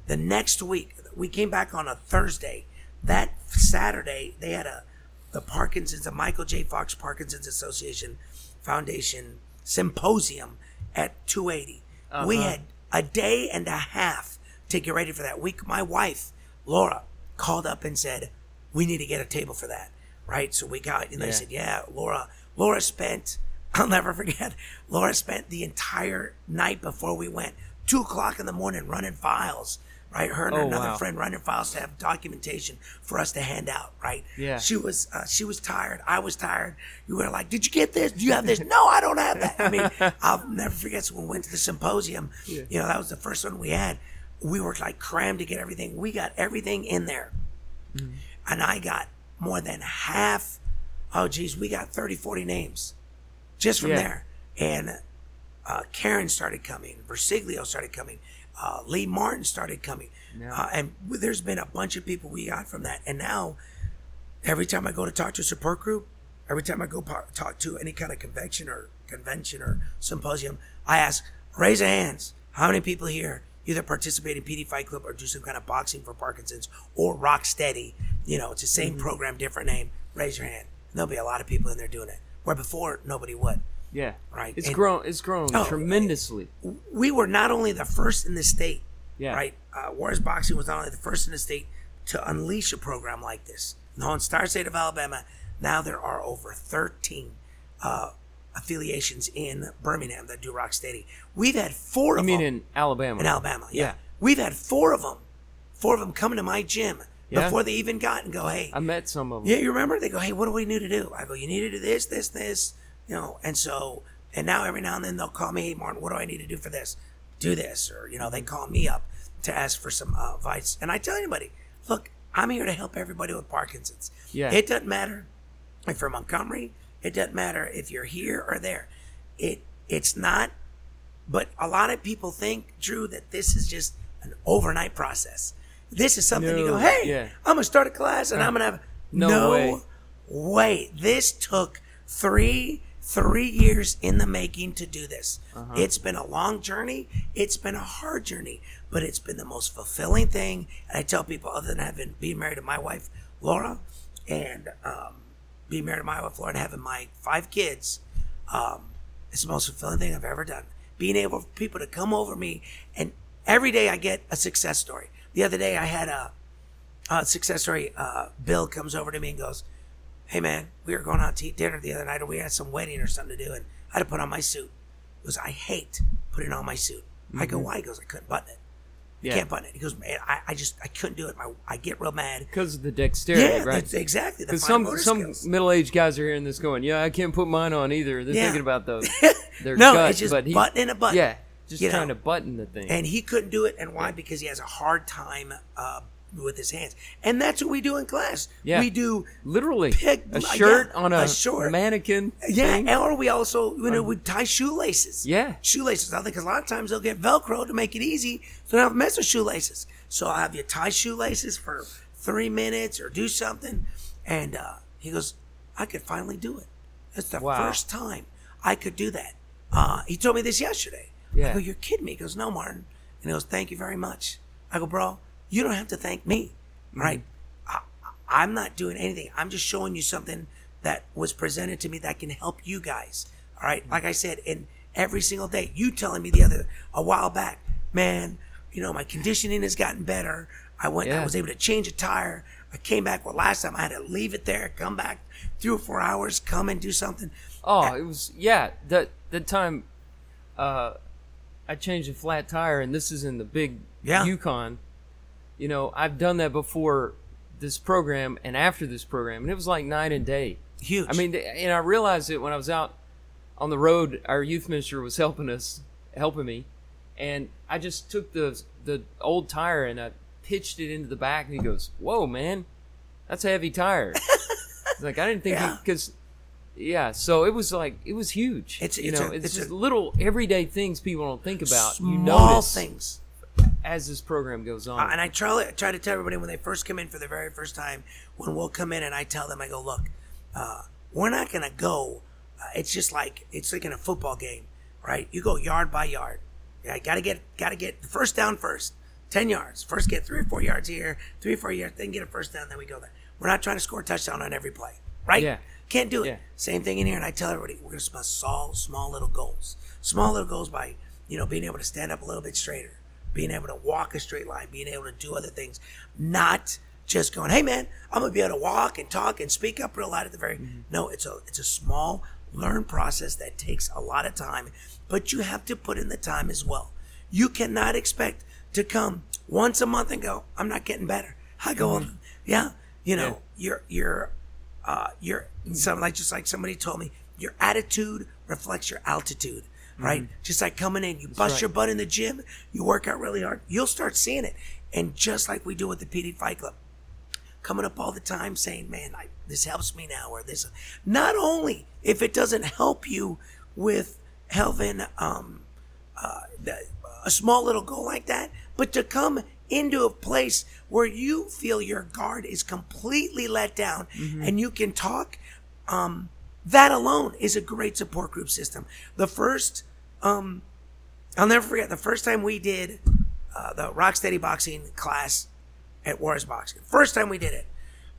the next week, we came back on a Thursday. That Saturday, they had a the Parkinson's, the Michael J. Fox Parkinson's Association Foundation symposium at 280. We Uh-huh. had a day and a half to get ready for that week. My wife, Laura, called up and said, "We need to get a table for that." Right? So we got, and they Yeah. said, "Yeah." Laura, Laura spent. I'll never forget. Laura spent the entire night before we went, two o'clock in the morning, running files. Right, her and Oh, another wow. friend running files to have documentation for us to hand out. Right. Yeah. She was uh, she was tired. I was tired. You were like, "Did you get this? Do you have this?" no, I don't have that. I mean, I'll never forget. So when we went to the symposium, Yeah. you know, that was the first one we had. We were like crammed to get everything. We got everything in there, Mm-hmm. and I got more than half. Oh, geez, we got 30, 40 names just from Yeah. there. And uh, Karen started coming. Versiglio started coming. Uh, Lee Martin started coming. Yeah. Uh, and there's been a bunch of people we got from that. And now, every time I go to talk to a support group, every time I go par- talk to any kind of convention or convention or symposium, I ask, raise your hands. How many people here either participate in PD Fight Club or do some kind of boxing for Parkinson's or Rock Steady? You know, it's the same program, different name. Raise your hand. There'll be a lot of people in there doing it. Where before, nobody would. Yeah. Right. It's And- grown. It's grown Oh, tremendously. we were not only the first in the state, Yeah. right? Uh, Juarez Boxing was not only the first in the state to unleash a program like this. Now, in Star State of Alabama, now there are over 13 uh, affiliations in Birmingham that do Rock Steady. We've had four I of mean, them in Alabama. in Alabama. Yeah. Yeah. We've had four of them, four of them coming to my gym Yeah. before they even got and go, hey, I met some of them. yeah, you remember? They go, hey, what do we need to do? I go, you need to do this, this, this, you know. And so, and now every now and then they'll call me, hey, Martin, what do I need to do for this? Do this, or you know, they call me up to ask for some uh, advice. And I tell anybody, look, I'm here to help everybody with Parkinson's. Yeah. It doesn't matter if you're Montgomery. It doesn't matter if you're here or there. It it's not. But a lot of people think, Drew, that this is just an overnight process. This is something you go, hey, yeah. I'm gonna start a class and I'm gonna have No way. way. This took three three years in the making to do this. Uh-huh. It's been a long journey. It's been a hard journey, but it's been the most fulfilling thing. And I tell people, other than having being married to my wife Laura, and um, being married to my wife Laura, and having my five kids, um, it's the most fulfilling thing I've ever done. Being able for people to come over me, and every day I get a success story. The other day I had a uh, success story. Uh, Bill comes over to me and goes, "Hey man, we were going out to eat dinner the other night, or we had some wedding or something to do, and I had to put on my suit." He goes, "I hate putting on my suit." I go, "Why?" He goes, "I couldn't button it. You Yeah. can't button it." He goes, "Man, I, I just I couldn't do it. My, I get real mad." Because of the dexterity, Yeah, right? that's exactly. Because some some middle-aged guys are hearing this going, "Yeah, I can't put mine on either." They're Yeah. thinking about those. Their no, it's just but he, buttoning a button. Yeah, just you know. trying to button the thing. and he couldn't do it and why because he has a hard time uh, with his hands and that's what we do in class Yeah. we do Literally, pick- a yeah, shirt on a, a short. mannequin. yeah thing. or we also you know we tie shoelaces Yeah. shoelaces i think a lot of times they'll get velcro to make it easy so they don't have to mess with shoelaces so i'll have you tie shoelaces for three minutes or do something and uh, he goes i could finally do it that's the Wow. first time i could do that uh, he told me this yesterday Yeah. I go, you're kidding me. He goes, no, Martin. And he goes, thank you very much. I go, bro, you don't have to thank me, Mm-hmm. right? I, I'm not doing anything. I'm just showing you something that was presented to me that can help you guys. All right. Like I said, in every single day, you telling me the other, a while back, man, you know, my conditioning has gotten better. I went, I was able to change a tire. I came back. Well, last time I had to leave it there, come back three or four hours, come and do something. Oh, it was yeah. That that time, uh, I changed a flat tire, and this is in the big Yeah. Yukon. You know, I've done that before this program and after this program, and it was like night and day. Huge. I mean, and I realized it when I was out on the road. Our youth minister was helping us, helping me, and I just took the the old tire and I pitched it into the back, and he goes, "Whoa, man, that's a heavy tire." Like I didn't think Yeah. because. Yeah, so it was like it was huge. It's- you it's know, a- it's, it's just a- little everyday things people don't think about. small you notice things. as this program goes on. Uh, and I try, I try to tell everybody when they first come in for the very first time, when we'll come in and I tell them, I go, look, uh, we're not going to go. Uh, it's just like, it's like in a football game, right? You go yard by yard. Yeah, got to get, got to get the first down first. 10 yards. First get three or four yards here, three or four yards, then get a first down, then we go there. We're not trying to score a touchdown on every play, right? Yeah. Can't do it. Yeah. Same thing in here, and I tell everybody we're going to small, small little goals. Small little goals by you know being able to stand up a little bit straighter, being able to walk a straight line, being able to do other things, not just going, "Hey man, I'm gonna be able to walk and talk and speak up real loud at the very." Mm-hmm. No, it's a it's a small learn process that takes a lot of time, but you have to put in the time as well. You cannot expect to come once a month and go, "I'm not getting better." I go, on, "Yeah, you know, you're you're uh, your some like just like somebody told me, your attitude reflects your altitude, right? Just like coming in, you bust Mm-hmm. right. your butt in the gym, you work out really hard, you'll start seeing it. And just like we do with the PD Fight Club, coming up all the time saying, "Man, I, this helps me now," or this. Not only if it doesn't help you with having um, uh, the, a small little goal like that, but to come into a place where you feel your guard is completely let down and you can talk. Um, that alone is a great support group system. The first, um, I'll never forget the first time we did uh, the Rock Steady boxing class at Juarez Boxing. First time we did it.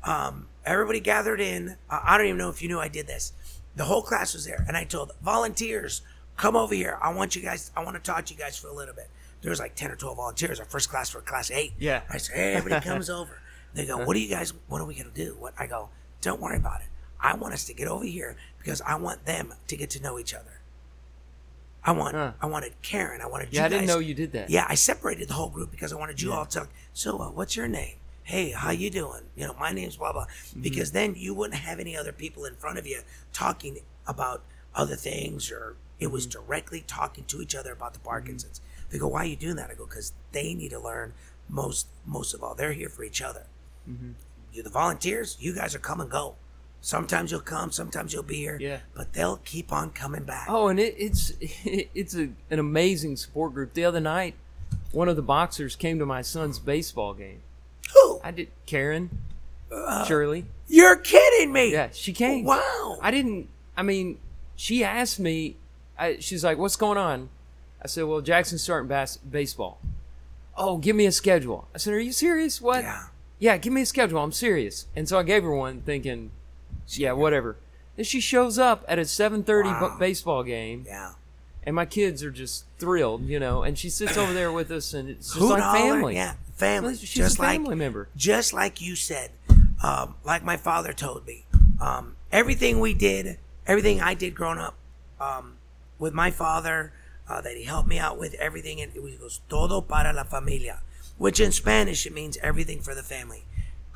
Um, everybody gathered in. Uh, I don't even know if you knew I did this. The whole class was there, and I told volunteers, "Come over here. I want you guys. I want to talk to you guys for a little bit." There was like ten or twelve volunteers. Our first class for class eight. Yeah. I said, "Hey, everybody comes over." They go, "What are you guys? What are we gonna do?" What I go, "Don't worry about it. I want us to get over here because I want them to get to know each other. I want, Huh. I wanted Karen. I wanted yeah, you I didn't guys- know you did that. yeah, I separated the whole group because I wanted you all to talk. So, uh, what's your name? Hey, how you doing? You know, my name's blah blah. Mm-hmm. Because then you wouldn't have any other people in front of you talking about other things, or it was Mm-hmm. directly talking to each other about the Parkinson's. They go, "Why are you doing that?" I go, "Because they need to learn most most of all. They're here for each other. Mm-hmm. You, the volunteers, you guys are come and go. Sometimes you'll come, sometimes you'll be here. Yeah. but they'll keep on coming back. Oh, and it, it's it's a, an amazing support group. The other night, one of the boxers came to my son's baseball game. Who? I did Karen, Uh, Shirley. You're kidding me? Yeah, she came. Wow. I didn't. I mean, she asked me. I, she's like, "What's going on?" I said, "Well, Jackson's starting bas- baseball." Oh, give me a schedule. I said, "Are you serious? What?" Yeah. Yeah, give me a schedule. I'm serious. And so I gave her one, thinking, "Yeah, whatever." Then she shows up at a 7:30 Wow. bu- baseball game, Yeah. and my kids are just thrilled, you know. And she sits over there with us, and it's just Hoot like holler, family. Yeah, family. She's just a family like, member. Just like you said, um, like my father told me, um, everything we did, everything I did growing up, um, with my father, uh, that he helped me out with everything, and it was todo para la familia, which in Spanish it means everything for the family,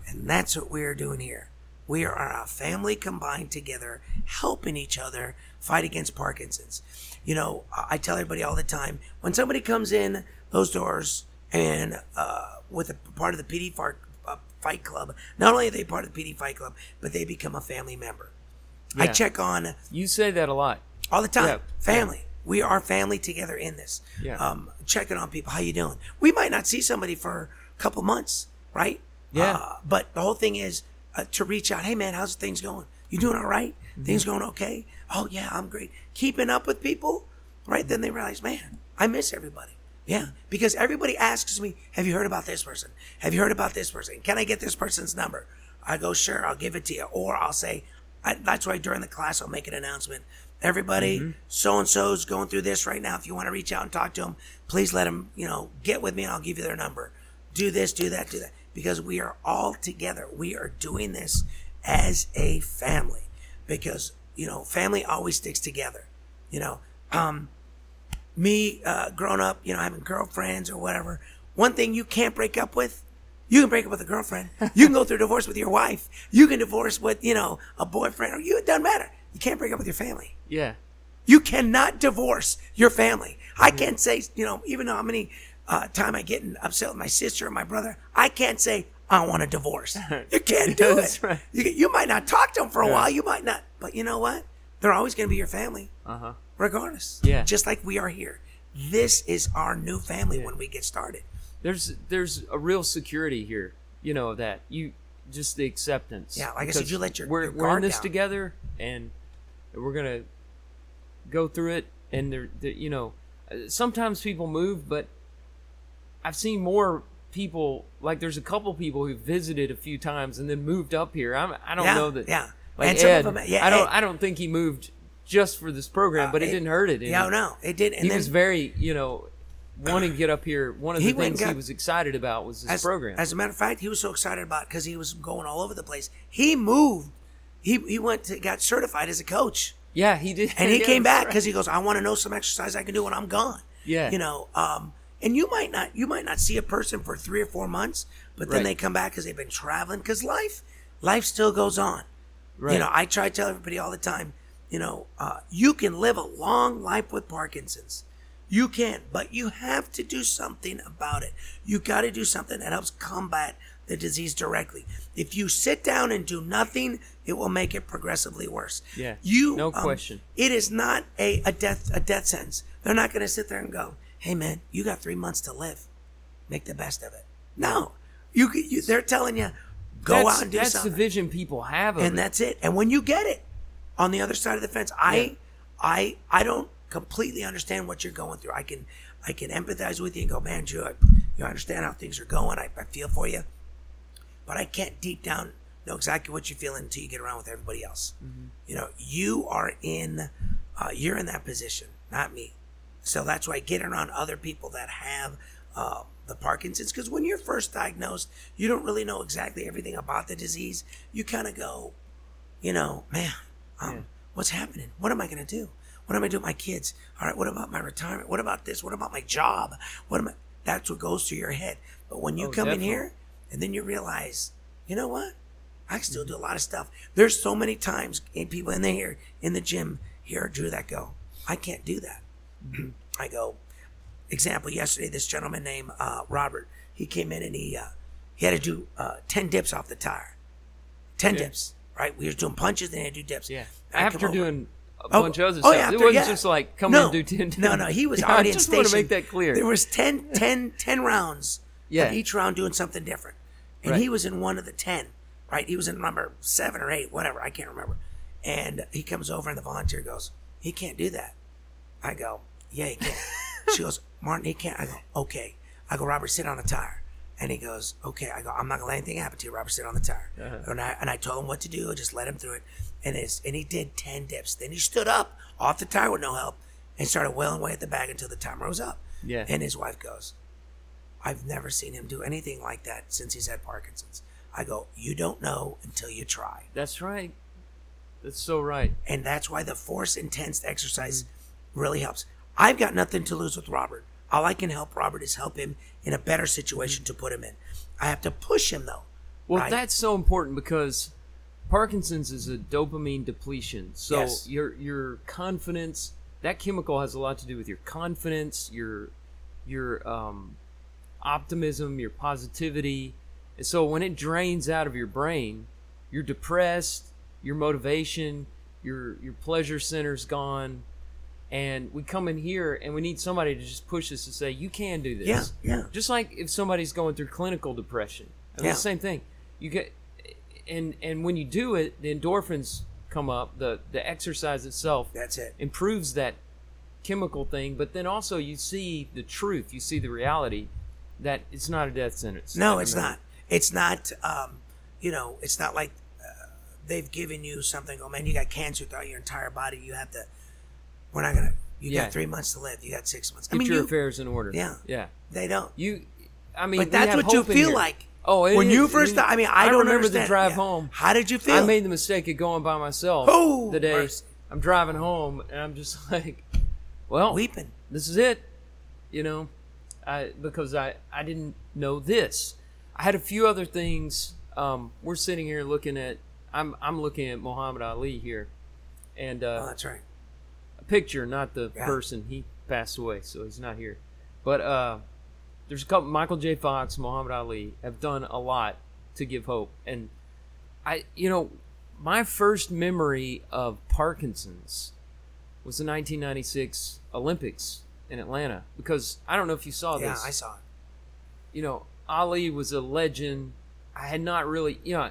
and that's what we're doing here. We are a family combined together, helping each other fight against Parkinson's. You know, I tell everybody all the time when somebody comes in those doors and uh, with a part of the PD uh, Fight Club, not only are they part of the PD Fight Club, but they become a family member. I check on You say that a lot. All the time. Yeah. Family. We are family together in this. Yeah. Um, checking on people. How you doing? We might not see somebody for a couple months, right? Yeah. Uh, but the whole thing is uh, to reach out. Hey man, how's things going? You doing all right? Mm-hmm. Things going okay? Oh yeah, I'm great. Keeping up with people, right? Then they realize, man, I miss everybody. Yeah, because everybody asks me, "Have you heard about this person? Have you heard about this person? Can I get this person's number?" I go, "Sure, I'll give it to you," or I'll say, I, that's why during the class I'll make an announcement. Everybody, so and so's going through this right now. If you want to reach out and talk to them, please let them, you know, get with me and I'll give you their number. Do this, do that, do that. Because we are all together. We are doing this as a family. Because, you know, family always sticks together. You know, um, me uh, growing up, you know, having girlfriends or whatever. One thing you can't break up with, you can break up with a girlfriend. You can go through divorce with your wife. You can divorce with, you know, a boyfriend or you. It doesn't matter. You can't break up with your family. Yeah. You cannot divorce your family. I can't say, you know, even though how many uh, time I get upset with my sister or my brother, I can't say I want a divorce. You can't do That's it. right. You, you might not talk to them for a Yeah. while. You might not, but you know what? They're always going to be your family, Uh huh. regardless. Yeah. Just like we are here. This is our new family when we get started. There's there's a real security here. You know that you just the acceptance. Yeah, like I said, you let your- we're your we're in this down. together, and we're gonna go through it. And there, there, you know, uh, sometimes people move, but I've seen more people. Like there's a couple people who visited a few times and then moved up here. I'm, I don't Yeah, know that. yeah. Like And some Ed, of them- yeah, I don't. Ed- I don't think he moved just for this program, but it, it- didn't hurt it. Yeah, no, it did. And he then was very, you know, wanting to get up here. One of the He things he was excited about was this as, program. As a matter of fact, he was so excited about because he was going all over the place. He moved. He he went to got certified as a coach, yeah, he did. and he Yeah, came back right. because he goes, "I want to know some exercise I can do when I'm gone." Yeah. you know. Um, and you might not you might not see a person for three or four months, but then Right. they come back because they've been traveling. Because life life still goes on. Right. You know, I try to tell everybody all the time. You know, uh, you can live a long life with Parkinson's. You can, but you have to do something about it. You got to do something that helps combat the disease directly. If you sit down and do nothing, it will make it progressively worse. Yeah, you no um, question. It is not a, a death a death sentence. They're not going to sit there and go, "Hey, man, you got three months to live. Make the best of it." No, you, you they're telling you, go that's, out and do that's something That's the vision people have of and it. that's it. And when you get it on the other side of the fence, I, Yeah. I, I don't completely understand what you're going through. I can, I can empathize with you and go, man, Joe, I, you understand how things are going. I, I feel for you, but I can't deep down know exactly what you're feeling until you get around with everybody else. You know, you are in, uh, you're in that position, not me. So that's why getting around other people that have uh, the Parkinson's, because when you're first diagnosed, you don't really know exactly everything about the disease. You kind of go, you know, man, um, Yeah. what's happening? What am I going to do? What am I doing with my kids? All right, what about my retirement? What about this? What about my job? What am I? That's what goes through your head. But when you Oh, come in here and then you realize, you know what? I can still do a lot of stuff. There's so many times in people in the here in the gym here, Drew, that go, I can't do that. I go, example, yesterday, this gentleman named uh, Robert, he came in and he uh, he had to do uh, 10 dips off the tire. 10 Yeah. dips, right? We were doing punches and he had to do dips. yeah. After doing a Oh, bunch of other oh, stuff, yeah, it wasn't yeah. just like come no, and do ten. No, no, he was Yeah, already I in just station. want to make that clear. There was 10, 10, 10 rounds Yeah. each round doing something different. And Right. he was in one of the 10, right? He was in number seven or eight, whatever. I can't remember. And he comes over and the volunteer goes, he can't do that. I go, yeah, he can. she goes, Martin, he can't. I go, okay. I go, Robert, sit on the tire. And he goes, okay. I go, I'm not gonna let anything happen to you, Robert. Sit on the tire. Uh-huh. And I and I told him what to do. I just let him through it. And it's and he did ten dips. Then he stood up off the tire with no help and started wailing away at the bag until the timer was up. Yeah. And his wife goes, I've never seen him do anything like that since he's had Parkinson's. I go, you don't know until you try. That's right. That's so right. And that's why the force intense exercise really helps. I've got nothing to lose with Robert. All I can help Robert is help him in a better situation to put him in. I have to push him though. Well, right? that's so important because Parkinson's is a dopamine depletion. So Yes. your your confidence, that chemical has a lot to do with your confidence, your your um, optimism, your positivity. And so when it drains out of your brain, you're depressed, your motivation, your your pleasure center's gone. And we come in here and we need somebody to just push us to say, you can do this. Yeah, yeah. Just like if somebody's going through clinical depression, I mean, Yeah. the same thing. You get, and and when you do it, the endorphins come up. The the exercise itself That's it. improves that chemical thing, but then also you see the truth. You see the reality that it's not a death sentence. No, it's not. It's not. Um, you know, it's not like uh, they've given you something. Oh man, you got cancer throughout your entire body. You have to. We're not gonna. You Yeah. got three months to live. You got six months. Get I mean, your you, affairs in order. Yeah. Yeah. they don't. You, I mean, But that's what you feel here. like. Oh, it when is- you first. I mean, I, don't remember understand. the drive Yeah. home. How did you feel? I made the mistake of going by myself Oh, the day mercy. I'm driving home, and I'm just like, well, weeping. this is it, you know, I because I I didn't know this. I had a few other things. Um, we're sitting here looking at. I'm I'm looking at Muhammad Ali here, and uh, Oh, that's right. a picture, not the Yeah. person. He passed away, so he's not here. But uh, there's a couple. Michael J. Fox, Muhammad Ali have done a lot to give hope, and I, you know, my first memory of Parkinson's was the 1996 Olympics in Atlanta because I don't know if you saw Yeah, this. I saw it. you know, Ali was a legend. I had not really, you know,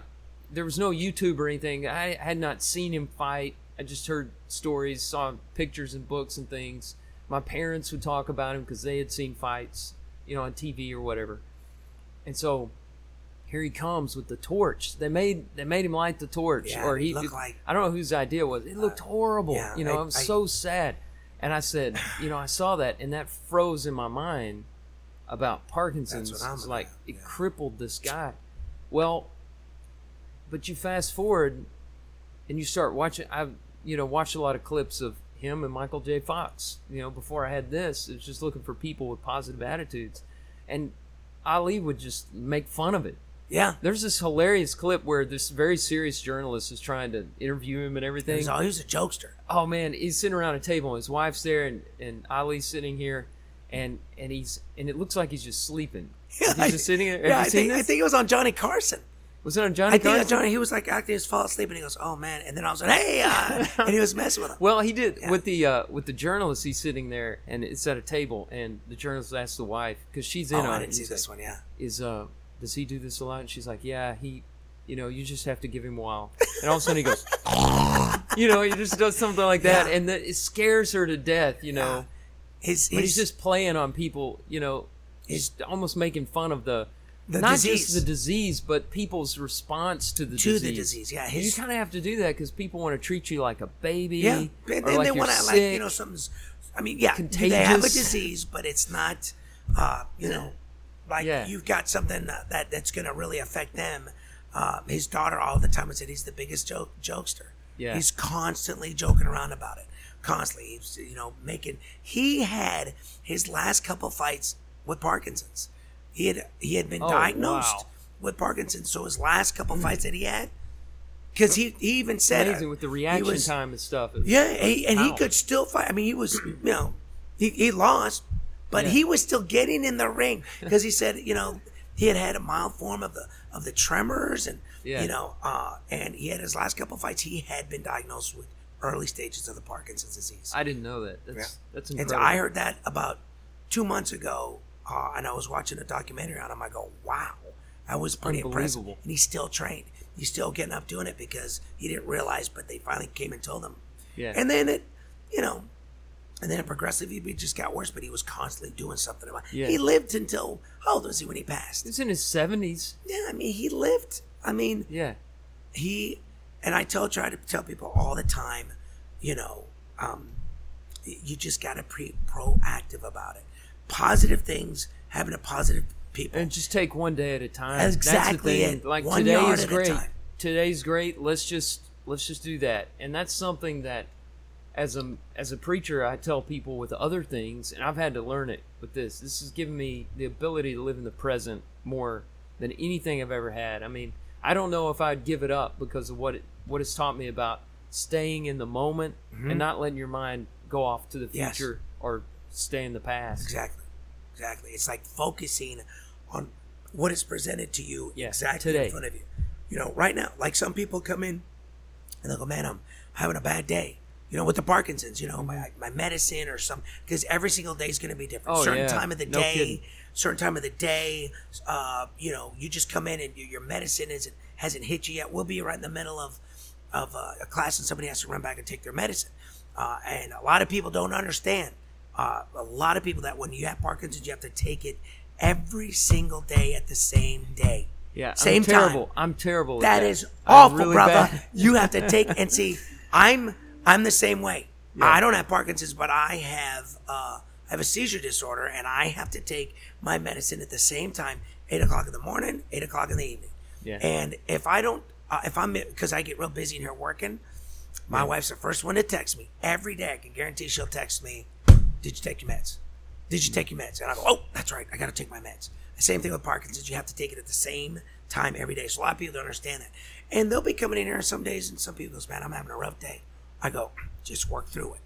there was no YouTube or anything. I had not seen him fight. I just heard stories, saw pictures and books and things. My parents would talk about him because they had seen fights, you know, on TV or whatever. And so here he comes with the torch. They made they made him light the torch, Yeah, or he. looked like- I don't know whose idea it was. It looked uh, horrible. yeah, you know, I- I was I- so sad. And I said, you know, I saw that, and that froze in my mind about Parkinson's. I'm like it crippled this guy. Well, but you fast forward, and you start watching. I've you know watched a lot of clips of him and Michael J. Fox. You know, before I had this, it was just looking for people with positive attitudes, and Ali would just make fun of it. Yeah. There's this hilarious clip where this very serious journalist is trying to interview him and everything. He's, he was a jokester. Oh man, he's sitting around a table. His wife's there, and, and Ali's sitting here, and and he's and it looks like he's just sleeping. Yeah, he's just sitting there. Have yeah, I think, I think it was on Johnny Carson. Was it on Johnny I think Carson? Johnny, he was like acting, just fall asleep, and he goes, "Oh man!" And then I was like, "Hey!" Uh, and he was messing with him. Well, he did Yeah. with the uh, with the journalist. He's sitting there, and it's at a table, and the journalist asks the wife because she's in oh, on I it. didn't see He's this like, one. Yeah. Is uh, does he do this a lot? And she's like, yeah, he, you know, you just have to give him a while. And all of a sudden he goes, you know, he just does something like that, Yeah. and the, it scares her to death, you know. His, But he's just playing on people, you know. He's almost making fun of the, The not disease. just the disease, but people's response to the to disease. the disease. Yeah. you kind of have to do that because people want to treat you like a baby. yeah. And or then like they want to like you know something's. I mean, yeah. do They have a disease, but it's not. Uh, you know, like Yeah. you've got something that that's going to really affect them. Uh, his daughter all the time said he's the biggest joke jokester. Yeah. He's constantly joking around about it. Constantly, he's you know making. He had his last couple fights with Parkinson's. He had he had been Oh, diagnosed wow. with Parkinson's. So his last couple fights that he had, because he he even said Amazing uh, with the reaction was- time and stuff. Yeah, he, and he could still fight. I mean, he was, you know, he, he lost, but Yeah. he was still getting in the ring because he said, you know, he had had a mild form of the of the tremors, and Yeah. you know, uh, and he had his last couple fights. He had been diagnosed with early stages of the Parkinson's disease. I didn't know that. That's Yeah. that's and incredible. I heard that about two months ago, uh, and I was watching a documentary on him. I go, wow, I was pretty impressed. Unbelievable. And he's still trained. He's still getting up doing it because he didn't realize, but they finally came and told him. Yeah. And then it, you know, and then it progressively it just got worse. But he was constantly doing something about. Yeah. He lived until how old was he when he passed? He's in his seventies. Yeah, I mean, he lived. I mean, Yeah. he and I tell try to tell people all the time, you know, um, you just got to be proactive about it. Positive things, having a positive people. And just take one day at a time. That's That's exactly the thing. it. Like One today is great. time. Today's great. Let's just let's just do that. And that's something that as a as a preacher I tell people with other things and I've had to learn it with this. This has given me the ability to live in the present more than anything I've ever had. I mean, I don't know if I'd give it up because of what it what it's taught me about staying in the moment and not letting your mind go off to the Mm-hmm. Yes. future or stay in the past. Exactly. Exactly. It's like focusing on what is presented to you Yeah, exactly today. in front of you. You know, right now, like some people come in and they'll go, man, I'm having a bad day. You know, with the Parkinson's, you know, my, my medicine or some, because every single day is going to be different. Oh, certain yeah. time of the No day, kidding. certain time of the day, uh, you know, you just come in and your, your medicine isn't, hasn't hit you yet. We'll be right in the middle of, of uh, a class and somebody has to run back and take their medicine. Uh, and a lot of people don't understand. Uh, a lot of people that when you have Parkinson's, you have to take it every single day at the same day. Yeah, Same I'm terrible. time. I'm terrible. That that is awful, really brother. You have to take and see. I'm I'm the same way. I don't have Parkinson's, but I have uh, I have a seizure disorder, and I have to take my medicine at the same time, eight o'clock in the morning, eight o'clock in the evening. Yeah. And if I don't, uh, if I'm because I get real busy in here working, my wife's the first one to text me every day. I can guarantee she'll text me, "Did you take your meds? Did you take your meds?" And I go, "Oh, that's right. I got to take my meds." Same thing with Parkinson's. You have to take it at the same time every day. So a lot of people don't understand that. And they'll be coming in here some days, and some people goes, "Man, I'm having a rough day." I go, "Just work through it.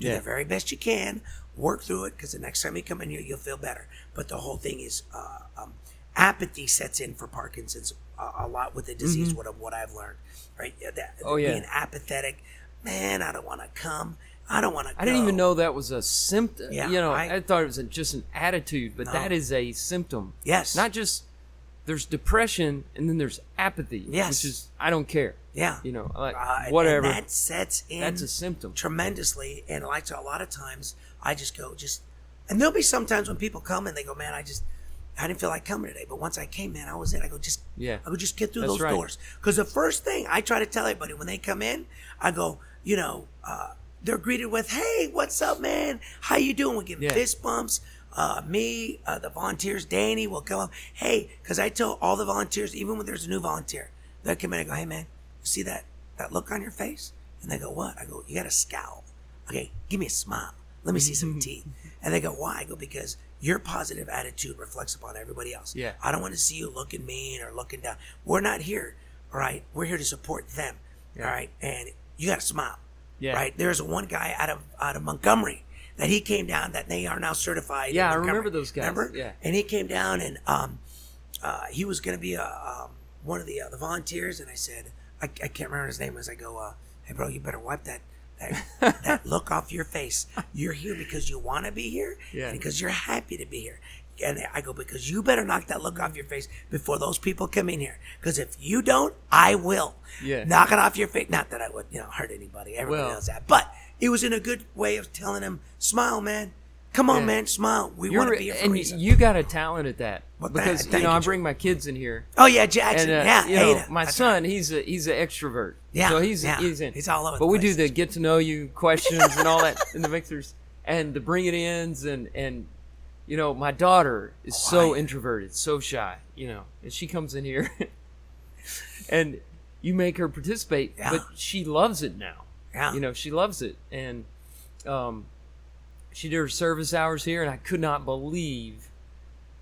Do Yeah. the very best you can. Work through it, because the next time you come in here, you'll feel better." But the whole thing is, uh, um, apathy sets in for Parkinson's a, a lot with the disease. What what I've learned, right? That, Mm-hmm. Oh, yeah. being apathetic. Man, I don't want to come. I don't want to. I didn't even know that was a symptom. Yeah, you know, I- I, thought it was a, just an attitude, but No. that is a symptom. Yes. Not just there's depression and then there's apathy. Yes. Which is I don't care. Yeah. You know, like Uh, whatever. And that sets in. That's a symptom. tremendously. And like so a lot of times, I just go just, and there'll be sometimes when people come and they go, man, I just, I didn't feel like coming today. But once I came, man, I was in. I go just, Yeah. I go just get through That's those right. doors. Because the first thing I try to tell everybody when they come in, I go, you know, uh, they're greeted with, hey, what's up, man? How you doing? We give Yeah. fist bumps. Uh, me, uh, the volunteers, Danny will come up. Hey, because I tell all the volunteers, even when there's a new volunteer, they'll come in and go, hey, man, see that, that look on your face? And they go, what? I go, you got a scowl. Okay, give me a smile. Let me see some teeth. And they go, why? I go, because your positive attitude reflects upon everybody else. Yeah. I don't want to see you looking mean or looking down. We're not here, all right? We're here to support them, all right? And you got to smile, Yeah. right? There's one guy out of out of Montgomery that he came down that they are now certified. in Yeah, I remember those guys. Remember? Yeah. And he came down and um, uh, he was going to be a um, one of the uh, the volunteers, and I said, I, I can't remember his name. As I go, uh, hey bro, you better wipe that. That, that look off your face. You're here because you want to be here, Yeah. and because you're happy to be here. And I go because you better knock that look off your face before those people come in here. Because if you don't, I will. Yeah. Knock it off your face. Not that I would, you know, hurt anybody. Everybody Well- knows that. But it was in a good way of telling him, smile, man. Come on, man, smile. We want to be here and reason. you got a talent at that Well, because you know you, I bring my kids in here oh yeah, Jackson. and uh, yeah, you know Ada. my That's son he's a he's an extrovert Yeah, so he's yeah. he's in He's all over but we do the get to know you questions and all that in the mixers and the bring it ins and and you know my daughter is so Quiet. introverted so shy you know and she comes in here and you make her participate Yeah. but she loves it now Yeah. you know she loves it and um she did her service hours here and i could not believe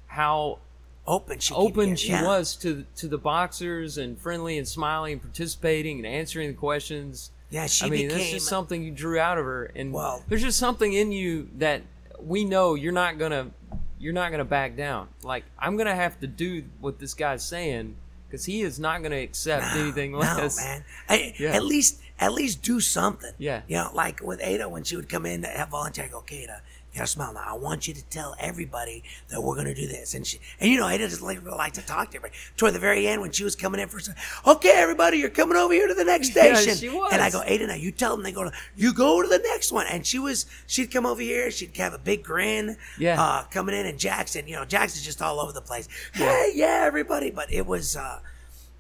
how open. She open she yeah. was to to the boxers and friendly and smiling and participating and answering the questions. Yeah, she I mean, that's became. just something you drew out of her, and Well- there's just something in you that we know you're not gonna you're not gonna back down. Like I'm gonna have to do what this guy's saying because he is not gonna accept anything no, less. man. I, Yeah. At least, at least do something. Yeah. You know, like with Ada when she would come in to have volunteer, I go, okay, Ada, you gotta smile now. I want you to tell everybody that we're gonna do this. And she, and you know, Ada just like, like to talk to everybody. Toward the very end, when she was coming in for, some- okay, everybody, you're coming over here to the next Yeah, station. she was. And I go, Ada, now you tell them they go to, you go to the next one. And she was, she'd come over here, she'd have a big grin, Yeah. uh, coming in, and Jackson, you know, Jackson's just all over the place. Hey, yeah, everybody. But it was, uh,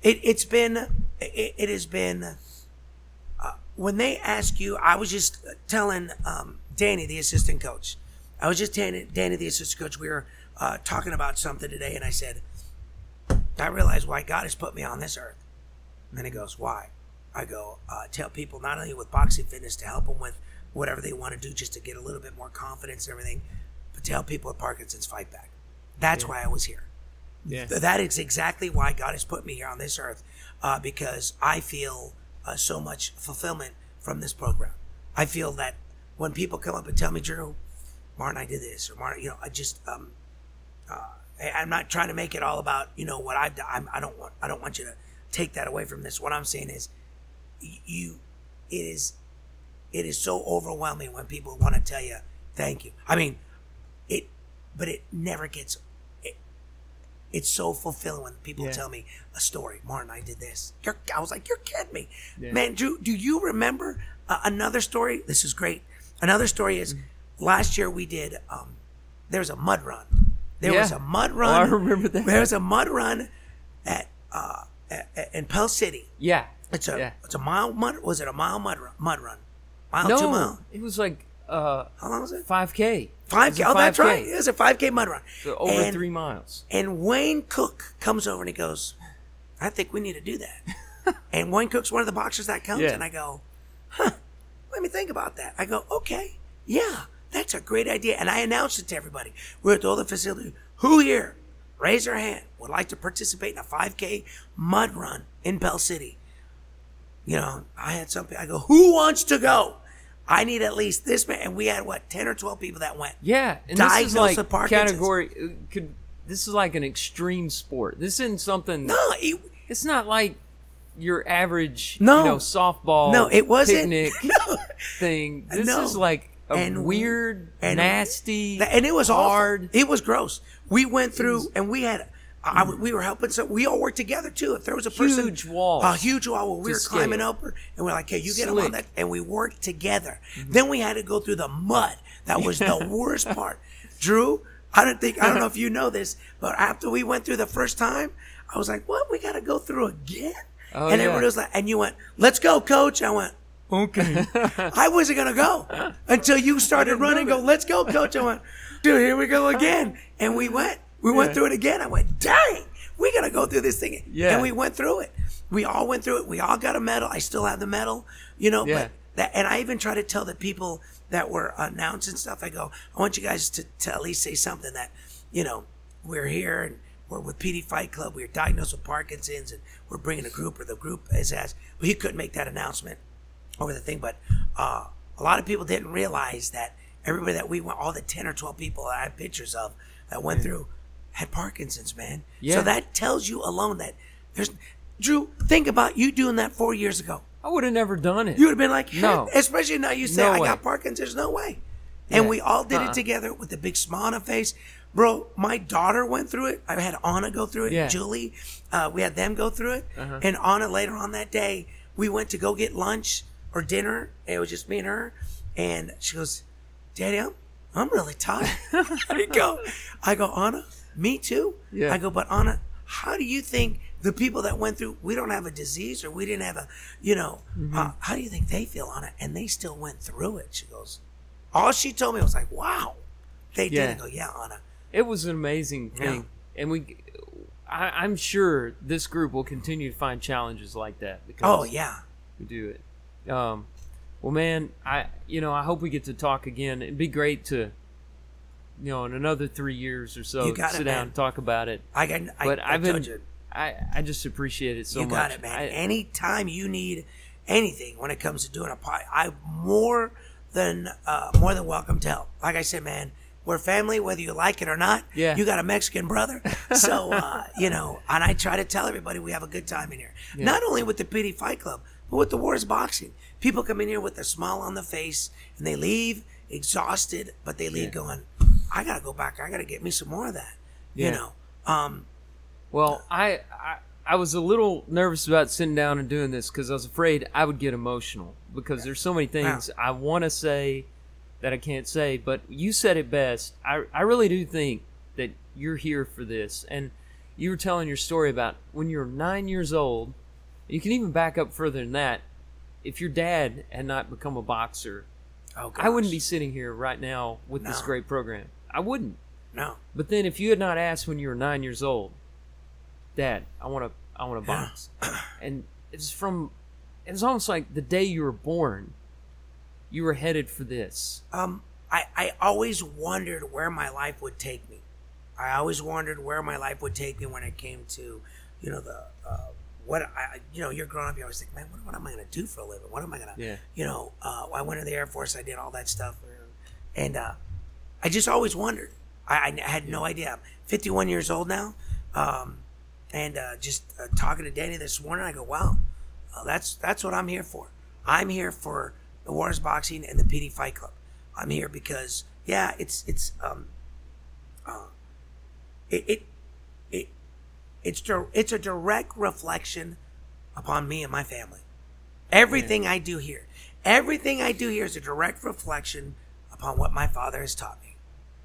it, it's been it, it has been when they ask you i was just telling um, danny the assistant coach i was just telling danny the assistant coach we were uh, talking about something today and i said i realize why god has put me on this earth. And then he goes why? I go uh, tell people not only with boxing fitness to help them with whatever they want to do just to get a little bit more confidence and everything but to help people with parkinson's fight back. That's why i was here. Yeah, that is exactly why God has put me here on this earth, uh, because I feel uh, so much fulfillment from this program. I feel that when people come up and tell me, Drew, Martin, I did this, or Martin, you know, I just, um, uh, I- I'm not trying to make it all about, you know, what I've done. I'm, I don't want, I don't want you to take that away from this. What I'm saying is, you, it is, it is so overwhelming when people want to tell you thank you. I mean, it, but it never gets it's so fulfilling when people Yeah. tell me a story. Martin, I did this. You're, I was like, you're kidding me, Yeah. man. Drew, do you remember uh, another story? This is great. Another story is last year we did. Um, there was a mud run. There was a mud Oh, run. I remember that. There was a mud run, at uh at, at- in Pell City. Yeah. It's a Yeah. it's a mile mud. Was it a mile mud run? Mud run? Mile two No, mile. it was like uh How long was it? 5K. 5K. Oh, that's 5K. right. It was a five K mud run. So over and, three miles. And Wayne Cook comes over and he goes, "I think we need to do that." and Wayne Cook's one of the boxers that comes, Yeah. and I go, "Huh? Let me think about that." I go, "Okay, yeah, that's a great idea." And I announced it to everybody. We're at all the facility. Who here? Raise their hand. Would like to participate in a 5K mud run in Pell City. You know, I had something. I go, "Who wants to go?" I need at least this man. And we had what ten or twelve people that went. Yeah, and this is like category. uh, Could this is like an extreme sport? This isn't something. No, it, It's not like your average, No. you know, softball. No, it wasn't. picnic No. thing. This No. is like a And- weird, and- nasty, and it was hard. Awful. It was gross. We went through and we had. I, we were helping So We all worked together too. If there was a person, Huge wall, a huge wall, where we were climbing scale. her, and we're like, "Hey, you get Slick. on that," and we worked together. Mm-hmm. Then we had to go through the mud. That was the worst part. Drew, I don't think I don't know if you know this, but after we went through the first time, I was like, "What? We got to go through again?" Oh, and yeah. everybody was like, "And you went, let's go, coach." I went, "Okay." I wasn't gonna go until you started running. Go, let's go, coach. I went, dude, here we go again. And we went. We went through it again. I went, dang, we gotta go through this thing. Yeah. And we went through it. We all went through it. We all got a medal. I still have the medal, you know. Yeah. But that, and I even try to tell the people that were announcing stuff. I go, I want you guys to, to at least say something that, you know, we're here and we're with PD Fight Club. We were diagnosed with Parkinson's, and we're bringing a group, or the group is as. But he couldn't make that announcement over the thing. But uh, a lot of people didn't realize that everybody that we went, all the ten or twelve people that I have pictures of that went through, had Parkinson's, man. Yeah. So that tells you alone that there's. Drew, think about you doing that four years ago. I would have never done it. You would have been like, No. especially now you say, No I way. got Parkinson's. No way. And Yeah. we all did Uh-uh. it together with a big smile on our face. Bro, my daughter went through it. I had Anna go through it. Yeah. Julie, uh, we had them go through it. Uh-huh. And Anna, later on that day, we went to go get lunch or dinner. It was just me and her. And she goes, Daddy, I'm, I'm really tired. I go, I go, Anna, me too. Yeah. I go, but Anna, how do you think the people that went through, we don't have a disease or we didn't have a, you know, Mm-hmm. uh, how do you think they feel on it? And they still went through it. She goes, all she told me was like, wow, they Yeah. did. I go, yeah, Anna. It was an amazing thing, and we. I, I'm sure this group will continue to find challenges like that because Oh, yeah. we do it. Um, well, man, I you know I hope we get to talk again. It'd be great to, you know, in another three years or so, You got sit it, down man. and talk about it. I got, I, But I I've been, you. I I just appreciate it so you much. got it, man. I- Anytime you need anything when it comes to doing a pie, I'm more than uh, more than welcome to help. Like I said, man, we're family, whether you like it or not. Yeah. You got a Mexican brother, so uh, you know. And I try to tell everybody we have a good time in here. Not only with the PD Fight Club, but with the Juarez Boxing. People come in here with a smile on the face, and they leave exhausted, but they leave Yeah. going, "I gotta go back. I gotta get me some more of that." You know. Um, Well, I, I I was a little nervous about sitting down and doing this because I was afraid I would get emotional because there's so many things I want to say that I can't say. But you said it best. I I really do think that you're here for this, and you were telling your story about when you were nine years old. You can even back up further than that. If your dad had not become a boxer, oh, I wouldn't be sitting here right now with this great program. I wouldn't. No. But then, if you had not asked when you were nine years old, Dad, I want to, I want to box, and it's from, it's almost like the day you were born, you were headed for this. Um, I, I always wondered where my life would take me. I always wondered where my life would take me when it came to, you know, the uh, what I, you know, you're growing up. You always think, man, what, what am I going to do for a living? What am I going to, Yeah. you know? Uh, I went in the Air Force. I did all that stuff, and uh, I just always wondered. I, I had no idea. I'm 51 years old now, um, and uh, just uh, talking to Danny this morning, I go, wow, uh, that's that's what I'm here for. I'm here for the Juarez Boxing and the PD Fight Club. I'm here because yeah, it's it's um, uh, it it it it's it's a direct reflection upon me and my family. Everything I do here, everything I do here is a direct reflection upon what my father has taught me.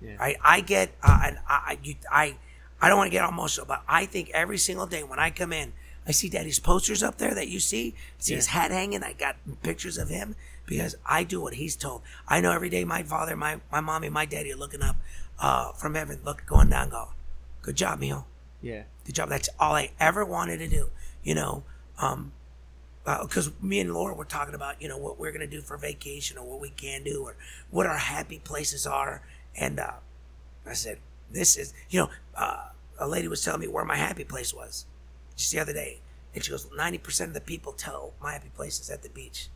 Yeah. Right? I get uh, and I I, you, I I don't want to get all emotional, but I think every single day when I come in, I see Daddy's posters up there that you see. I see his hat hanging. I got pictures of him because I do what he's told. I know every day my father, my my mommy, my daddy are looking up uh, from heaven, look going down, go, good job, Mio. Yeah. Good job. That's all I ever wanted to do. You know, um, because me and Laura were talking about, you know, what we're gonna do for vacation or what we can do or what our happy places are, and uh, I said, this is, you know, uh, a lady was telling me where my happy place was just the other day, and she goes, ninety percent of the people tell my happy place is at the beach.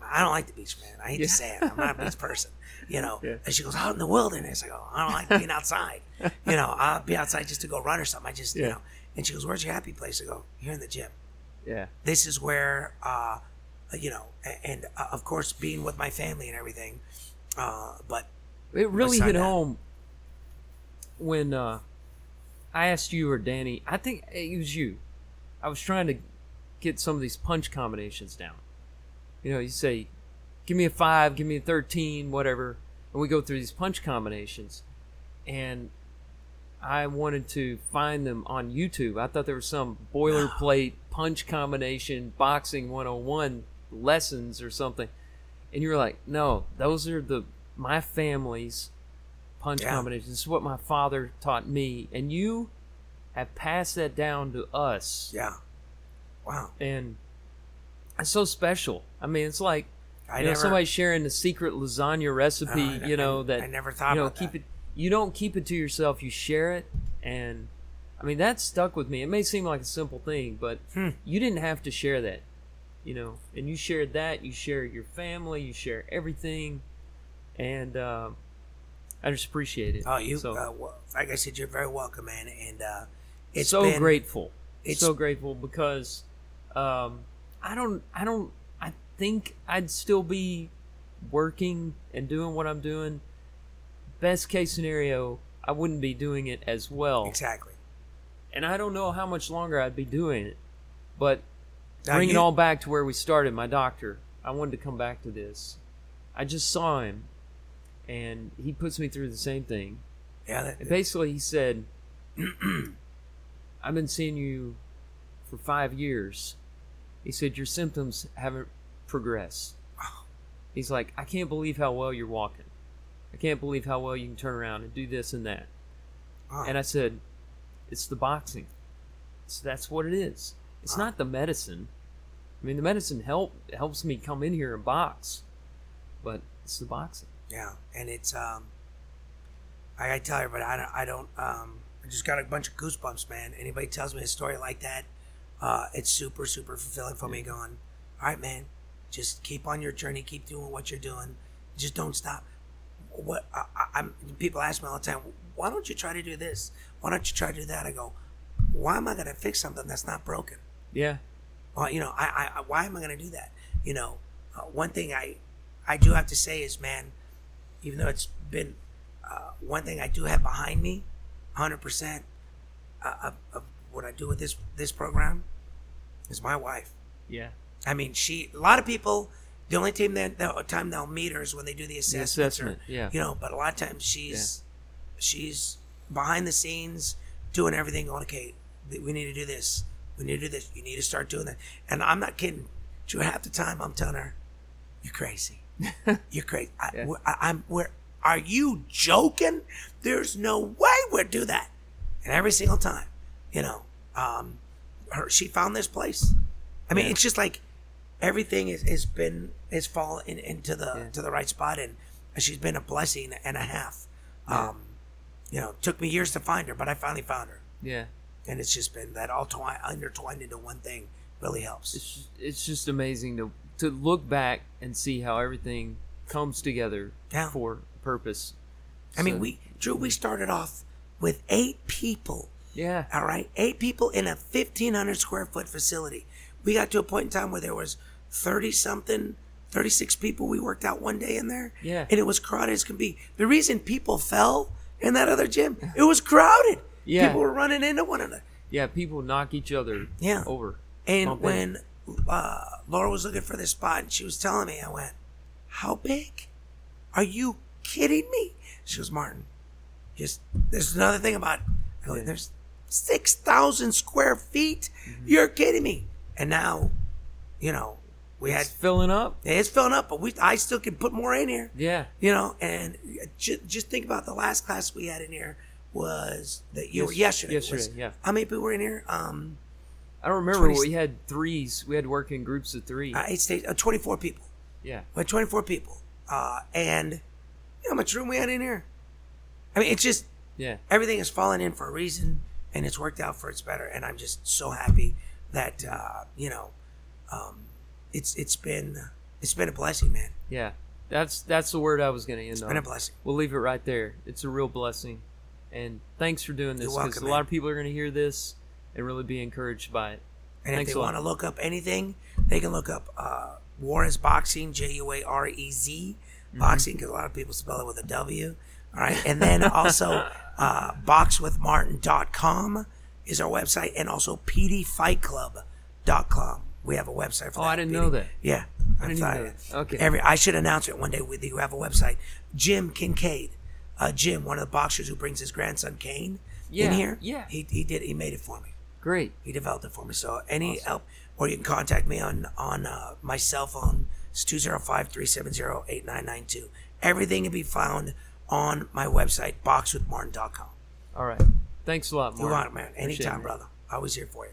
I don't like the beach, man. I hate Yeah. to say it. I'm not a beach person, you know. Yeah. And she goes, out in the wilderness. I go, I don't like being outside. you know, I'll be outside just to go run or something. I just, you know. And she goes, where's your happy place? I go, here in the gym Yeah. this is where uh, you know a- and uh, of course being with my family and everything uh, but It really hit that. home when uh, I asked you or Danny. I think it was you. I was trying to get some of these punch combinations down. You know, you say, "Give me a five, give me a thirteen, whatever," and we go through these punch combinations, and I wanted to find them on YouTube. I thought there was some boilerplate punch combination boxing 101 lessons or something. And you were like, "No, those are the my family's punch Yeah. combinations. This is what my father taught me." And you have passed that down to us. yeah wow And it's so special. I mean, it's like I you know, somebody sharing the secret lasagna recipe, Uh, you know, I- that I never thought you know, keep that. it you don't keep it to yourself, you share it and I mean that stuck with me. It may seem like a simple thing, but Hmm. you didn't have to share that. You know, and you shared that, you share your family, you share everything and um I just appreciate it. oh you so, uh, well, like I said you're very welcome man and uh, it's so been, grateful. it's- so grateful because um, I don't I don't I think I'd still be working and doing what I'm doing. Best case scenario, I wouldn't be doing it as well. exactly And I don't know how much longer I'd be doing it. But Now, bring it all back to where we started, my doctor. I wanted to come back to this. I just saw him and he puts me through the same thing. yeah that, And basically, he said, I've been seeing you for five years. He said, Your symptoms haven't progressed. He's like, I can't believe how well you're walking. I can't believe how well you can turn around and do this and that. oh, And I said, It's the boxing. So that's what it is. It's Wow. not the medicine. I mean, the medicine help helps me come in here and box, but it's the boxing. Yeah and it's um I gotta tell everybody I don't, I don't um I just got a bunch of goosebumps man. Anybody tells me a story like that uh it's super super fulfilling for me going all right man just keep on your journey keep doing what you're doing just don't stop. What I, I, I'm people ask me all the time why don't you try to do this? Why don't you try to do that? I go why am I gonna fix something that's not broken? Yeah, well, you know, I, I, I why am I going to do that? You know, uh, one thing I, I do have to say is, man, even though it's been, uh, one thing I do have behind me, hundred percent, uh, of, of what I do with this this program, is my wife. yeah. I mean, she. A lot of people, the only time that the time they'll meet her is when they do the The assessment. or, Yeah. you know. But a lot of times she's, she's behind the scenes doing everything. Going, okay, we need to do this. We need to do this. You need to start doing that. And I'm not kidding. Half the time I'm telling her, "You're crazy. You're crazy. I, Yeah. we're- I, I'm. Where are you joking? There's no way we'd do that." And every single time, you know, um, her she found this place. I mean, Yeah. it's just like everything is has been has fallen in, into the Yeah. to the right spot, and she's been a blessing and a half. Um, you know, took me years to find her, but I finally found her, Yeah. and it's just been that all twine intertwined into one thing really helps. it's it's just amazing to to look back and see how everything comes together Yeah. for purpose. I mean, we Drew, we started off with eight people. yeah, All right, eight people in a fifteen hundred square foot facility. We got to a point in time where there was thirty something, thirty six people. We worked out one day in there, Yeah. and it was crowded as can be. The reason people fell in that other gym, it was crowded. Yeah. people were running into one another. yeah. People knock each other Yeah. over. And when uh, Laura was looking for this spot, and she was telling me, I went, "How big? Are you kidding me?" She goes, "Martin, just there's another thing about." go, Yeah. there's 6,000 square feet. Mm-hmm. You're kidding me. And now, you know, we had, It's filling up. it's filling up, but we, I still can put more in here. Yeah. You know, and just, just think about the last class we had in here was that you were yesterday. yesterday, was- yeah. How many people were in here? Um, I don't remember. 20 We had threes. We had to work in groups of three. uh, eight states, uh, 24 people. yeah. We had 24 people. Uh, and you know how much room we had in here? I mean, it's just, Yeah. everything has fallen in for a reason and it's worked out for its better. And I'm just so happy that, uh, you know, um, it's, it's been, it's been a blessing, man. Yeah. That's that's the word I was going to end It's on. been a blessing. We'll leave it right there. It's a real blessing. And thanks for doing this because a lot of people are going to hear this and really be encouraged by it. And Thanks if they want to look up anything, they can look up uh, Juarez Boxing, J U A R E Z Mm-hmm. Boxing, because a lot of people spell it with a W. All right. And then also uh, boxwithmartin.com is our website, and also pdfightclub.com. We have a website for Oh, that. I didn't PD. know that. Yeah. I didn't know that. Okay. Every I should announce it one day with you have a website. Jim Kincaid, uh, Jim, one of the boxers who brings his grandson Kane Yeah, in here. yeah. He, he did. He made it for me. Great. He developed it for me. So any help, or you can contact me on on uh, my cell phone. It's 205-370-8992. Everything can be found on my website, boxwithmartin.com. All right. Thanks a lot, Mark. You want it, man. Anytime, brother. Always here for you.